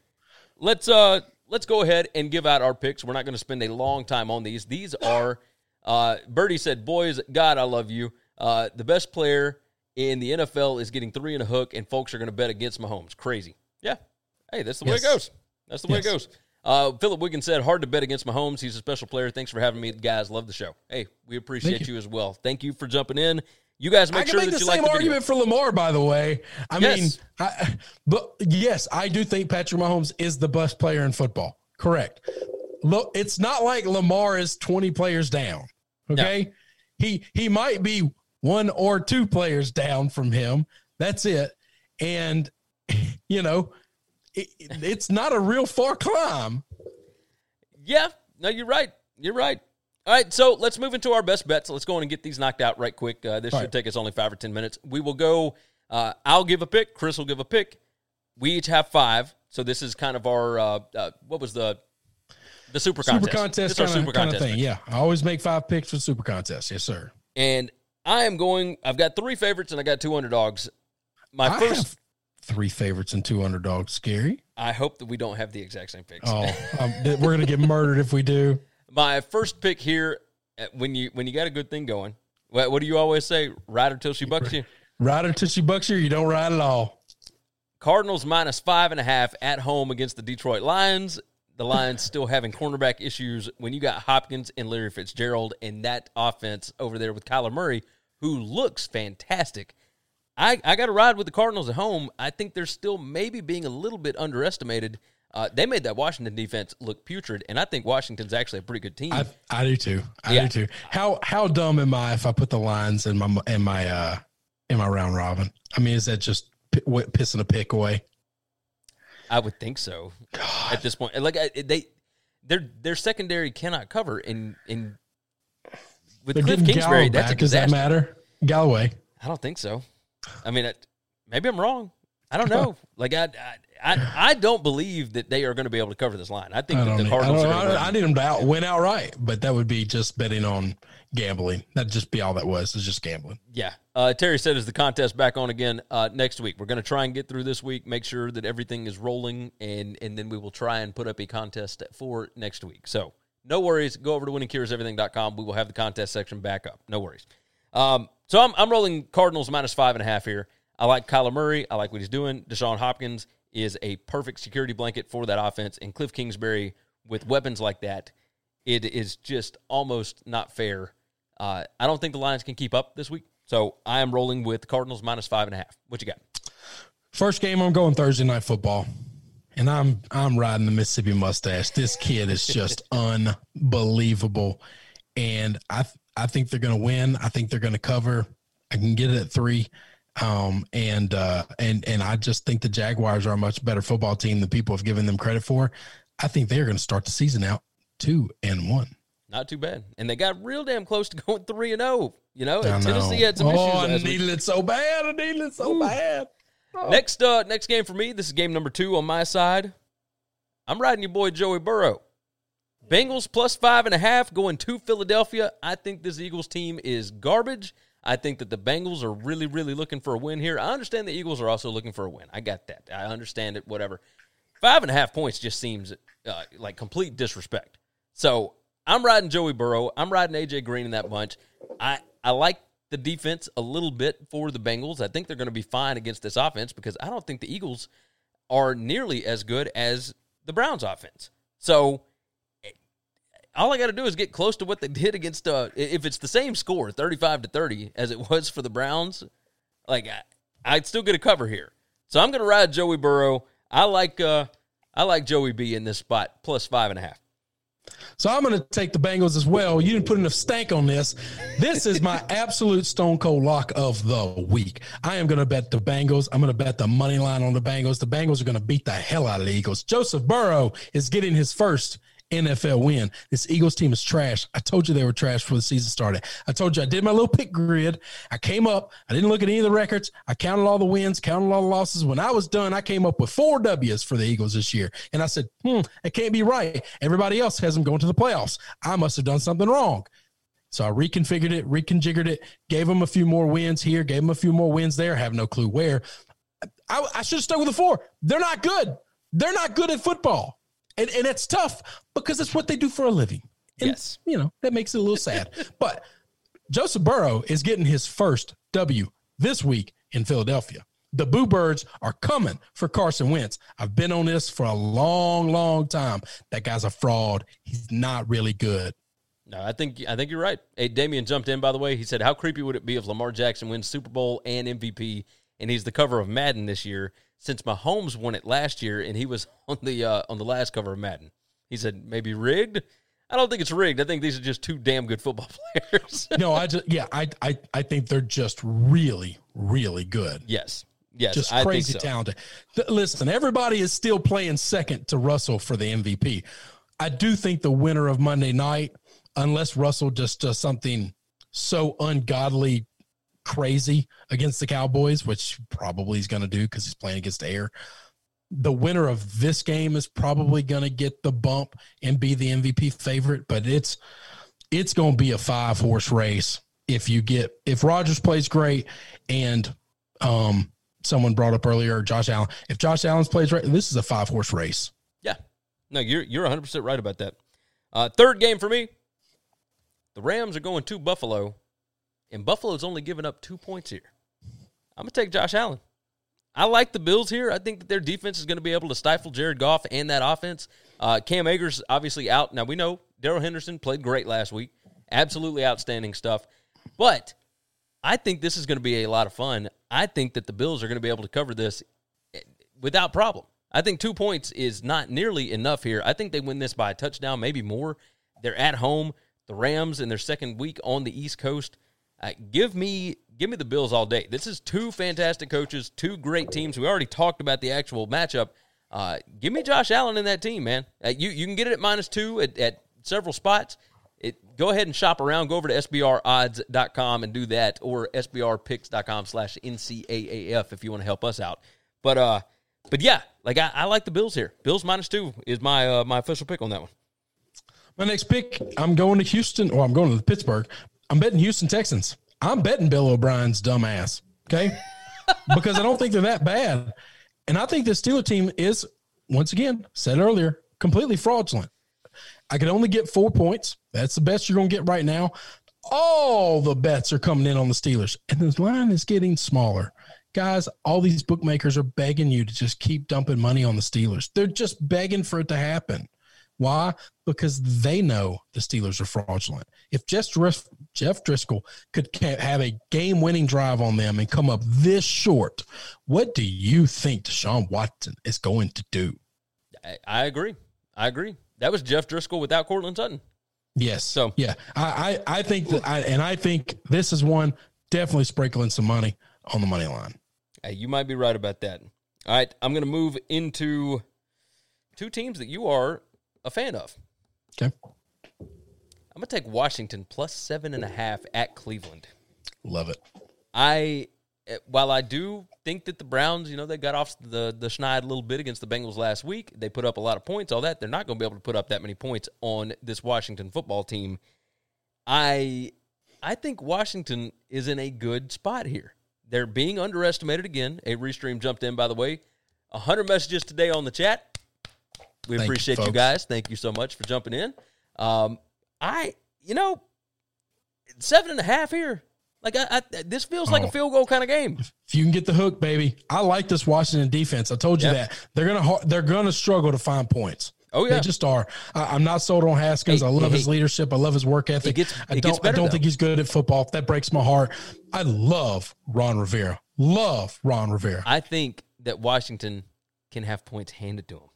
Speaker 2: let's uh let's go ahead and give out our picks. We're not going to spend a long time on these. These are uh Birdie said, "Boys, God, I love you. Uh the best player in the NFL is getting 3 and a hook and folks are going to bet against Mahomes. Crazy." Yeah. Hey, that's the way it goes. That's the way it goes. Uh, Philip Wiggins said, hard to bet against Mahomes. He's a special player. Thanks for having me, guys. Love the show. Hey, we appreciate
Speaker 3: Thank
Speaker 2: you. as well. Thank you for jumping in. You guys make
Speaker 3: I
Speaker 2: sure
Speaker 3: make
Speaker 2: that
Speaker 3: the
Speaker 2: you like
Speaker 3: same
Speaker 2: the video.
Speaker 3: argument for Lamar, by the way. I
Speaker 2: Yes.
Speaker 3: mean, I, but yes, I do think Patrick Mahomes is the best player in football. Correct. Look, it's not like Lamar is 20 players down. Okay. He he might be one or two players down from him. That's it. And you know, it, it's not a real far climb.
Speaker 2: Yeah, no, you're right. You're right. All right, so let's move into our best bets. Let's go on and get these knocked out right quick. Uh, this
Speaker 3: All
Speaker 2: should
Speaker 3: right.
Speaker 2: take us only five or ten minutes. We will go. Uh, I'll give a pick. Chris will give a pick. We each have five. So this is kind of our uh, uh, what was the the super contest?
Speaker 3: Super contest kind of,
Speaker 2: super
Speaker 3: kind of
Speaker 2: contest
Speaker 3: thing.
Speaker 2: pick.
Speaker 3: Yeah. I always make five picks for super contest. Yes, sir.
Speaker 2: And I am going. I've got three favorites and I got two underdogs. my
Speaker 3: I
Speaker 2: first.
Speaker 3: three favorites and two underdogs. Scary.
Speaker 2: I hope that we don't have the exact same picks.
Speaker 3: Oh, um, we're gonna get murdered if we do.
Speaker 2: My first pick here, uh, when you when you got a good thing going, what, what do you always say? Ride her till she bucks you.
Speaker 3: Ride her till she bucks you. You don't ride at all.
Speaker 2: Cardinals minus five and a half at home against the Detroit Lions. The Lions still having cornerback issues when you got Hopkins and Larry Fitzgerald and that offense over there with Kyler Murray, who looks fantastic. I, I got to ride with the Cardinals at home. I think they're still maybe being a little bit underestimated. Uh, they made that Washington defense look putrid, and I think Washington's actually a pretty good team.
Speaker 3: I, I do too. I
Speaker 2: Yeah.
Speaker 3: do too. How how dumb am I if I put the lines in my in my uh in my round robin? I mean, is that just p- pissing a pick away?
Speaker 2: I would think so at this point. Like I, they, their their secondary cannot cover in in with
Speaker 3: They're
Speaker 2: Cliff Kingsbury. That's a
Speaker 3: back. Does that matter? Golladay.
Speaker 2: I don't think so. I mean, it, maybe I'm wrong. I don't know. like I, I, I, I don't believe that they are going to be able to cover this line. I think
Speaker 3: I
Speaker 2: that the
Speaker 3: need, I,
Speaker 2: Cardinals
Speaker 3: don't,
Speaker 2: are going to
Speaker 3: I, I need them to out, win outright, but that would be just betting on gambling. That'd just be all that was. It's just gambling.
Speaker 2: Yeah. Uh, Terry said, "Is the contest back on again uh, next week? We're going to try and get through this week, make sure that everything is rolling, and and then we will try and put up a contest for next week. So no worries. Go over to winningcureseverything.com. We will have the contest section back up. No worries. Um, so I'm I'm rolling Cardinals minus five and a half here. I like Kyler Murray. I like what he's doing. Deshaun Hopkins is a perfect security blanket for that offense, and Cliff Kingsbury with weapons like that, it is just almost not fair. Uh, I don't think the Lions can keep up this week. So I am rolling with Cardinals minus five and a half. What you got?
Speaker 3: First game, I'm going Thursday night football, and I'm I'm riding the Mississippi mustache. This kid is just unbelievable, and I I think they're going to win. I think they're going to cover. I can get it at three, um, and uh, and and I just think the Jaguars are a much better football team than people have given them credit for. I think they're going to start the season out two and one.
Speaker 2: Not too bad. And they got real damn close to going three and zero. You know,
Speaker 3: I
Speaker 2: and Tennessee had some
Speaker 3: oh,
Speaker 2: issues
Speaker 3: I
Speaker 2: last week.
Speaker 3: needed it so bad. I needed it so bad.
Speaker 2: Next, uh, next game for me. This is game number two on my side. I'm riding your boy Joey Burrow. Bengals plus five and a half going to Philadelphia. I think this Eagles team is garbage. I think that the Bengals are really, really looking for a win here. I understand the Eagles are also looking for a win. I got that. I understand it. Whatever. Five and a half points just seems uh, like complete disrespect. So I'm riding Joey Burrow. I'm riding AJ Green in that bunch. I I like the defense a little bit for the Bengals. I think they're going to be fine against this offense because I don't think the Eagles are nearly as good as the Browns offense. So all I got to do is get close to what they did against uh if it's the same score, 35 to 30 as it was for the Browns, like I, I'd still get a cover here. So I'm going to ride Joey Burrow. I like uh I like Joey B in this spot plus five and a half.
Speaker 3: So I'm going to take the Bengals as well. You didn't put enough stank on this. This is my absolute stone cold lock of the week. I am going to bet the Bengals. I'm going to bet the money line on the Bengals. The Bengals are going to beat the hell out of the Eagles. Joseph Burrow is getting his first NFL win. This Eagles team is trash. I told you they were trash before the season started. I told you I did my little pick grid. I came up. I didn't look at any of the records. I counted all the wins, counted all the losses. When I was done, I came up with four W's for the Eagles this year. And I said, hmm, it can't be right. Everybody else has them going to the playoffs. I must have done something wrong. So I reconfigured it, reconfigured it, gave them a few more wins here, gave them a few more wins there. Have no clue where. I, I should have stuck with the four. They're not good. They're not good at football. And, and it's tough because it's what they do for a living. And,
Speaker 2: Yes.
Speaker 3: You know, that makes it a little sad. but Joseph Burrow is getting his first W this week in Philadelphia. The Boo Birds are coming for Carson Wentz. I've been on this for a long, long time. That guy's a fraud. He's not really good.
Speaker 2: No, I think I think you're right. Hey, Damien jumped in by the way. He said, "How creepy would it be if Lamar Jackson wins Super Bowl and MVP, and he's the cover of Madden this year? Since Mahomes won it last year, and he was on the uh, on the last cover of Madden." He said, "Maybe rigged." I don't think it's rigged. I think these are just two damn good football players.
Speaker 3: No, I just yeah, I I I think they're just really, really good.
Speaker 2: yes, yes,
Speaker 3: just
Speaker 2: I
Speaker 3: crazy
Speaker 2: think so.
Speaker 3: talented. Listen, everybody is still playing second to Russell for the MVP. I do think the winner of Monday night, unless Russell just does something so ungodly crazy against the Cowboys, which probably he's going to do because he's playing against air. The winner of this game is probably going to get the bump and be the MVP favorite, but it's it's going to be a five horse race if you get if Rodgers plays great and um someone brought up earlier, Josh Allen. If Josh Allen's plays right, this is a five horse race.
Speaker 2: Yeah. No, you're you're 100 percent right about that. Uh, third game for me. The Rams are going to Buffalo, and Buffalo's only giving up two points here. I'm gonna take Josh Allen. I like the Bills here. I think that their defense is going to be able to stifle Jared Goff and that offense. Uh, Cam Akers obviously out. Now we know Darrell Henderson played great last week. Absolutely outstanding stuff. But I think this is going to be a lot of fun. I think that the Bills are going to be able to cover this eh, without problem. I think two points is not nearly enough here. I think they win this by a touchdown, maybe more. They're at home. The Rams in their second week on the East Coast. Uh, give me give me the Bills all day. This is two fantastic coaches, two great teams. We already talked about the actual matchup. Uh, give me Josh Allen in that team, man. Uh, you you can get it at minus two at, at several spots. It, go ahead and shop around. Go over to sbrodds.com and do that, or sbrpicks.com slash NCAAF if you want to help us out. But uh, but yeah, like I, I like the Bills here. Bills minus two is my uh, my official pick on that one.
Speaker 3: My next pick, I'm going to Houston, or I'm going to Pittsburgh. I'm betting Houston Texans. I'm betting Bill O'Brien's dumbass. Okay, because I don't think they're that bad, and I think the Steeler team is once again said earlier completely fraudulent. I could only get four points. That's the best you're going to get right now. All the bets are coming in on the Steelers, and the line is getting smaller. Guys, all these bookmakers are begging you to just keep dumping money on the Steelers. They're just begging for it to happen. Why? Because they know the Steelers are fraudulent. If Jeff, Jeff Driskel could have a game winning drive on them and come up this short, what do you think Deshaun Watson is going to do?
Speaker 2: I, I agree. I agree. That was Jeff Driskel without Courtland Sutton.
Speaker 3: Yes. So yeah, I I, I think that I and I think this is one definitely sprinkling some money on the money line.
Speaker 2: Hey, you might be right about that. All right, I'm going to move into two teams that you are a fan of.
Speaker 3: Okay.
Speaker 2: I'm going to take Washington plus seven and a half at Cleveland.
Speaker 3: Love it.
Speaker 2: I Eh, while I do think that the Browns, you know, they got off the the schneid a little bit against the Bengals last week. They put up a lot of points, all that. They're not going to be able to put up that many points on this Washington football team. I I think Washington is in a good spot here. They're being underestimated again. A restream jumped in, by the way. 100 messages today on the chat. We Thank appreciate you, you, guys. Thank you so much for jumping in. Um, I, you know, seven and a half here. Like I, I, this feels like oh. a field goal kind of game.
Speaker 3: If you can get the hook, baby. I like this Washington defense. I told you yep. that they're gonna they're gonna struggle to find points.
Speaker 2: Oh yeah,
Speaker 3: they just are. I, am not sold on Haskins. Hey, I love hey, his leadership. I love his work ethic. Gets, I don't. I don't think he's good at football. That breaks my heart. I love Ron Rivera. Love Ron Rivera.
Speaker 2: I think that Washington can have points handed to him.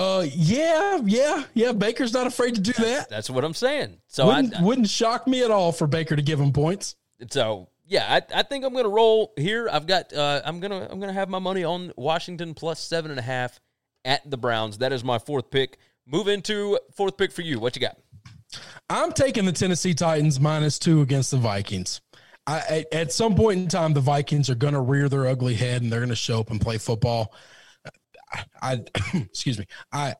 Speaker 3: Uh, yeah, yeah, yeah. Baker's not afraid to do that.
Speaker 2: That's what I'm saying. So
Speaker 3: wouldn't, I, wouldn't shock me at all for Baker to give him points.
Speaker 2: So yeah, I, I think I'm gonna roll here. I've got uh, I'm gonna I'm gonna have my money on Washington plus seven and a half at the Browns. That is my fourth pick. Move into fourth pick for you. What you got?
Speaker 3: I'm taking the Tennessee Titans minus two against the Vikings. I, at some point in time, the Vikings are going to rear their ugly head and they're going to show up and play football. I, excuse me. I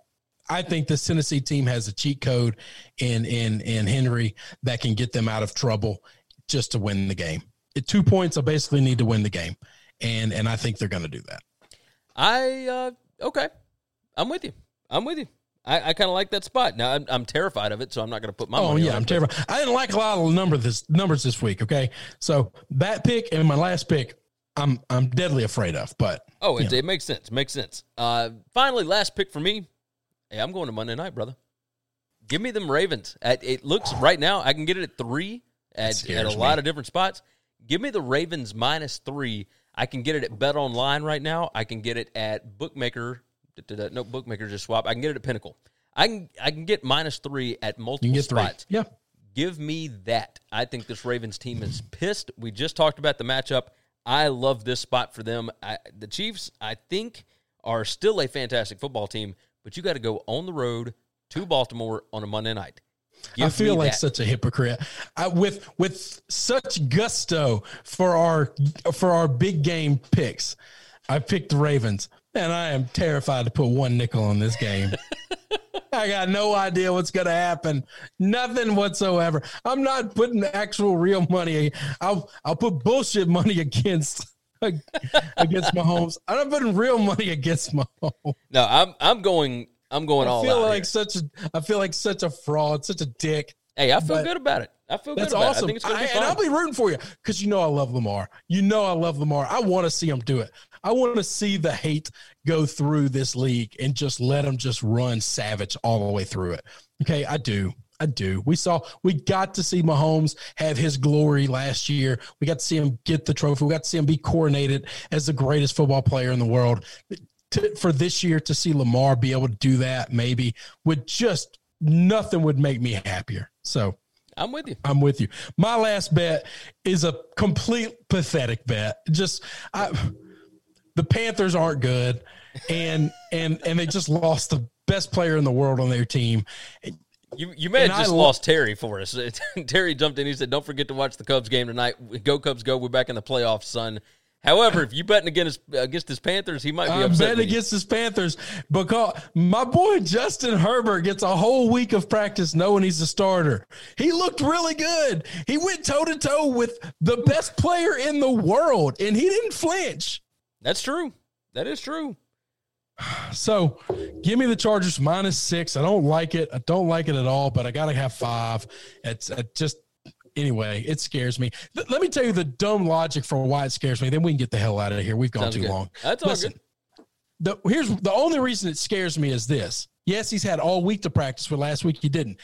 Speaker 3: I think this Tennessee team has a cheat code in in in Henry that can get them out of trouble just to win the game. At two points, I basically need to win the game, and and I think they're going to do that.
Speaker 2: I uh, okay, I'm with you. I'm with you. I, I kind of like that spot. Now I'm, I'm, terrified of it, so I'm not going to put my. Oh
Speaker 3: yeah, I'm terrified. I didn't like a lot of number this numbers this week. Okay, so that pick and my last pick, I'm I'm deadly afraid of. But
Speaker 2: oh, it, it makes sense. Makes sense. Uh, finally, last pick for me. Hey, I'm going to Monday night, brother. Give me them Ravens. At, it looks right now I can get it at three at, at a lot of different spots. Give me the Ravens minus three. I can get it at Bet Online right now. I can get it at Bookmaker. No, Bookmaker just swap. I can get it at Pinnacle. I can I can get minus three at multiple spots.
Speaker 3: Three. Yeah.
Speaker 2: Give me that. I think this Ravens team is pissed. We just talked about the matchup. I love this spot for them. I, the Chiefs, I think, are still a fantastic football team, but you got to go on the road to Baltimore on a Monday night.
Speaker 3: Give I feel like that. such a hypocrite. I, with with such gusto for our for our big game picks, I picked the Ravens, and I am terrified to put one nickel on this game. I got no idea what's going to happen. Nothing whatsoever. I'm not putting actual real money. I'll I'll put bullshit money against against Mahomes. I'm not putting real money against Mahomes.
Speaker 2: No, I'm I'm going I'm going all
Speaker 3: I feel like
Speaker 2: here.
Speaker 3: such a I feel like such a fraud, such a dick.
Speaker 2: Hey, I feel
Speaker 3: but-
Speaker 2: good about it. I feel
Speaker 3: That's
Speaker 2: good about it. I
Speaker 3: awesome.
Speaker 2: think it's going to be
Speaker 3: I- and I'll be rooting for you because you know I love Lamar. You know I love Lamar. I want to see him do it. I want to see the hate go through this league and just let them just run savage all the way through it. Okay, I do. I do. We saw, we got to see Mahomes have his glory last year. We got to see him get the trophy. We got to see him be coronated as the greatest football player in the world. To, for this year to see Lamar be able to do that, maybe would just nothing would make me happier. So
Speaker 2: I'm with you.
Speaker 3: I'm with you. My last bet is a complete pathetic bet. Just I, the Panthers aren't good, and and and they just lost the best player in the world on their team.
Speaker 2: You you may have
Speaker 3: And I
Speaker 2: just
Speaker 3: lo-
Speaker 2: lost Terry for us. Terry jumped in. He said, "Don't forget to watch the Cubs game tonight. Go Cubs, go! We're back in the playoffs, son." However, if you betting against against his Panthers, he might be
Speaker 3: I'm
Speaker 2: upset.
Speaker 3: betting against his Panthers because my boy Justin Herbert gets a whole week of practice knowing he's a starter. He looked really good. He went toe to toe with the best player in the world, and he didn't flinch.
Speaker 2: That's true. That is true.
Speaker 3: So give me the Chargers minus six. I don't like it. I don't like it at all, but I got to have five. It's it just, anyway, it scares me. Th- let me tell you the dumb logic for why it scares me. Then we can get the hell out of here. We've gone
Speaker 2: Sounds
Speaker 3: too
Speaker 2: good.
Speaker 3: long.
Speaker 2: That's all
Speaker 3: Listen,
Speaker 2: good.
Speaker 3: The, here's the only reason it scares me is this. Yes, he's had all week to practice, but last week he didn't.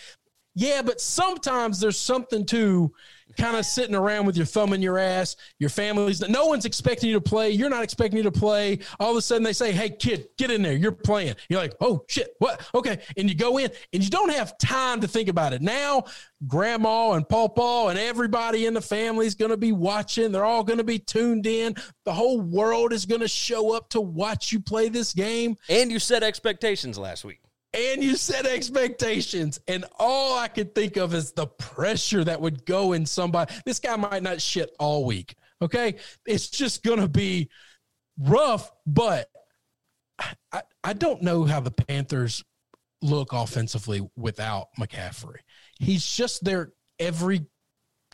Speaker 3: Yeah, but sometimes there's something to kind of sitting around with your thumb in your ass. Your family's no one's expecting you to play. You're not expecting you to play. All of a sudden they say, "Hey, kid, get in there. You're playing." You're like, "Oh shit, what?" Okay, and you go in, and you don't have time to think about it. Now, grandma and pawpaw and everybody in the family is going to be watching. They're all going to be tuned in. The whole world is going to show up to watch you play this game
Speaker 2: And you set expectations last week.
Speaker 3: And you set expectations. And all i could think of is the pressure that would go in somebody. This guy might not shit all week okay? It's just gonna be rough but i, I don't know how the panthers look offensively without mccaffrey. He's just their every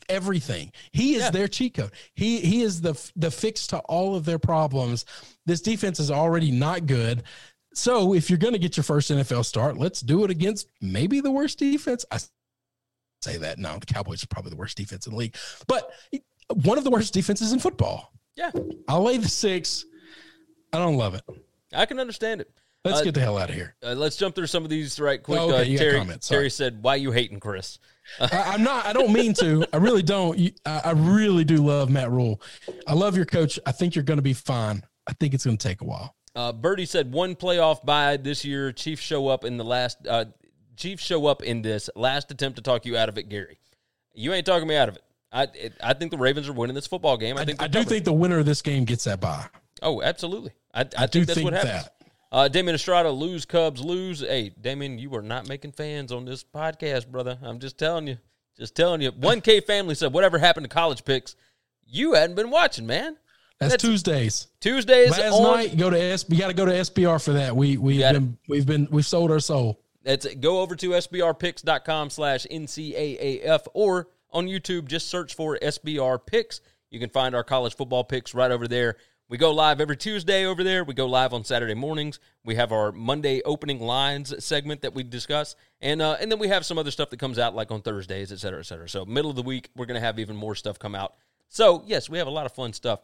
Speaker 3: everything. He is
Speaker 2: Yeah.
Speaker 3: their cheat code. He he is the the fix to all of their problems. This defense is already not good so if you're going to get your first NFL start, let's do it against maybe the worst defense. I say that no, the Cowboys are probably the worst defense in the league, but one of the worst defenses in football.
Speaker 2: Yeah,
Speaker 3: I'll lay the six. I don't love it.
Speaker 2: I can understand it.
Speaker 3: Let's
Speaker 2: Uh,
Speaker 3: get the hell out of here.
Speaker 2: Uh, let's jump through some of these right quick.
Speaker 3: Oh, okay,
Speaker 2: uh,
Speaker 3: you got
Speaker 2: Terry,
Speaker 3: comments.
Speaker 2: Terry said, "Why you hating Chris?"
Speaker 3: I, I'm not. I don't mean to. I really don't. You- I, I really do love Matt Rhule. I love your coach. I think you're going to be fine. I think it's going to take a while.
Speaker 2: Uh, Birdie said one playoff bye this year. Chiefs show up in the last. Uh, Chiefs show up in this last attempt to talk you out of it, Gary. You ain't talking me out of it. I it, I think the Ravens are winning this football game. I
Speaker 3: I,
Speaker 2: think
Speaker 3: I
Speaker 2: they're
Speaker 3: do
Speaker 2: covering.
Speaker 3: think the winner of this game gets that bye.
Speaker 2: Oh, absolutely. I, I,
Speaker 3: I
Speaker 2: think
Speaker 3: do
Speaker 2: that's
Speaker 3: think
Speaker 2: what happens.
Speaker 3: that.
Speaker 2: Uh, Damien Estrada lose Cubs lose. Hey, Damien, you are not making fans on this podcast, brother. I'm just telling you. Just telling you. One K family said whatever happened to college picks. You hadn't been watching, man.
Speaker 3: That's,
Speaker 2: That's-
Speaker 3: Tuesdays.
Speaker 2: Tuesdays
Speaker 3: Last
Speaker 2: on
Speaker 3: night, go to S. We got to go to SBR for that. We we've been we've been we've sold our soul.
Speaker 2: That's it. Go over to sbrpicks.com slash NCAAF or on YouTube, just search for SBR Picks. You can find our college football picks right over there. We go live every Tuesday over there. We go live on Saturday mornings. We have our Monday opening lines segment that we discuss. And uh, and then we have some other stuff that comes out like on Thursdays, et cetera, et cetera. So middle of the week, we're going to have even more stuff come out. So, yes, we have a lot of fun stuff.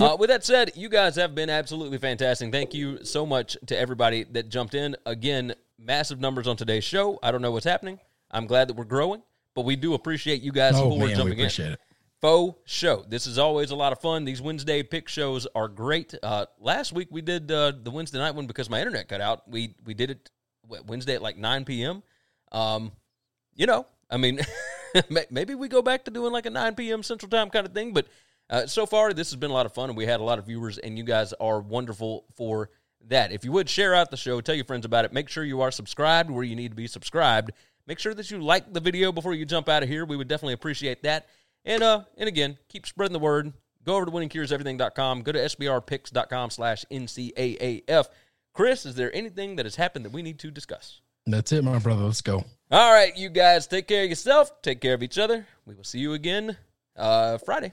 Speaker 2: Uh, with that said, you guys have been absolutely fantastic. Thank you so much to everybody that jumped in. Again, massive numbers on today's show. I don't know what's happening. I'm glad that we're growing, but we do appreciate you guys
Speaker 3: Oh
Speaker 2: for
Speaker 3: man, we
Speaker 2: jumping in.
Speaker 3: appreciate it.
Speaker 2: Faux show. This is always a lot of fun. These Wednesday pick shows are great. Uh, last week we did uh, the Wednesday night one because my internet cut out. We we did it what, Wednesday at like 9 p.m. Um, you know, I mean, maybe we go back to doing like a 9 p.m. Central Time kind of thing. But uh, so far, this has been a lot of fun, and we had a lot of viewers, and you guys are wonderful for that. If you would share out the show, tell your friends about it. Make sure you are subscribed where you need to be subscribed. Make sure that you like the video before you jump out of here. We would definitely appreciate that. And uh, and again, keep spreading the word. Go over to winningcureseverything.com. Go to sbrpicks.com slash NCAAF. Chris, is there anything that has happened that we need to discuss?
Speaker 3: That's it, my brother. Let's go.
Speaker 2: All right, you guys, take care of yourself. Take care of each other. We will see you again uh, Friday.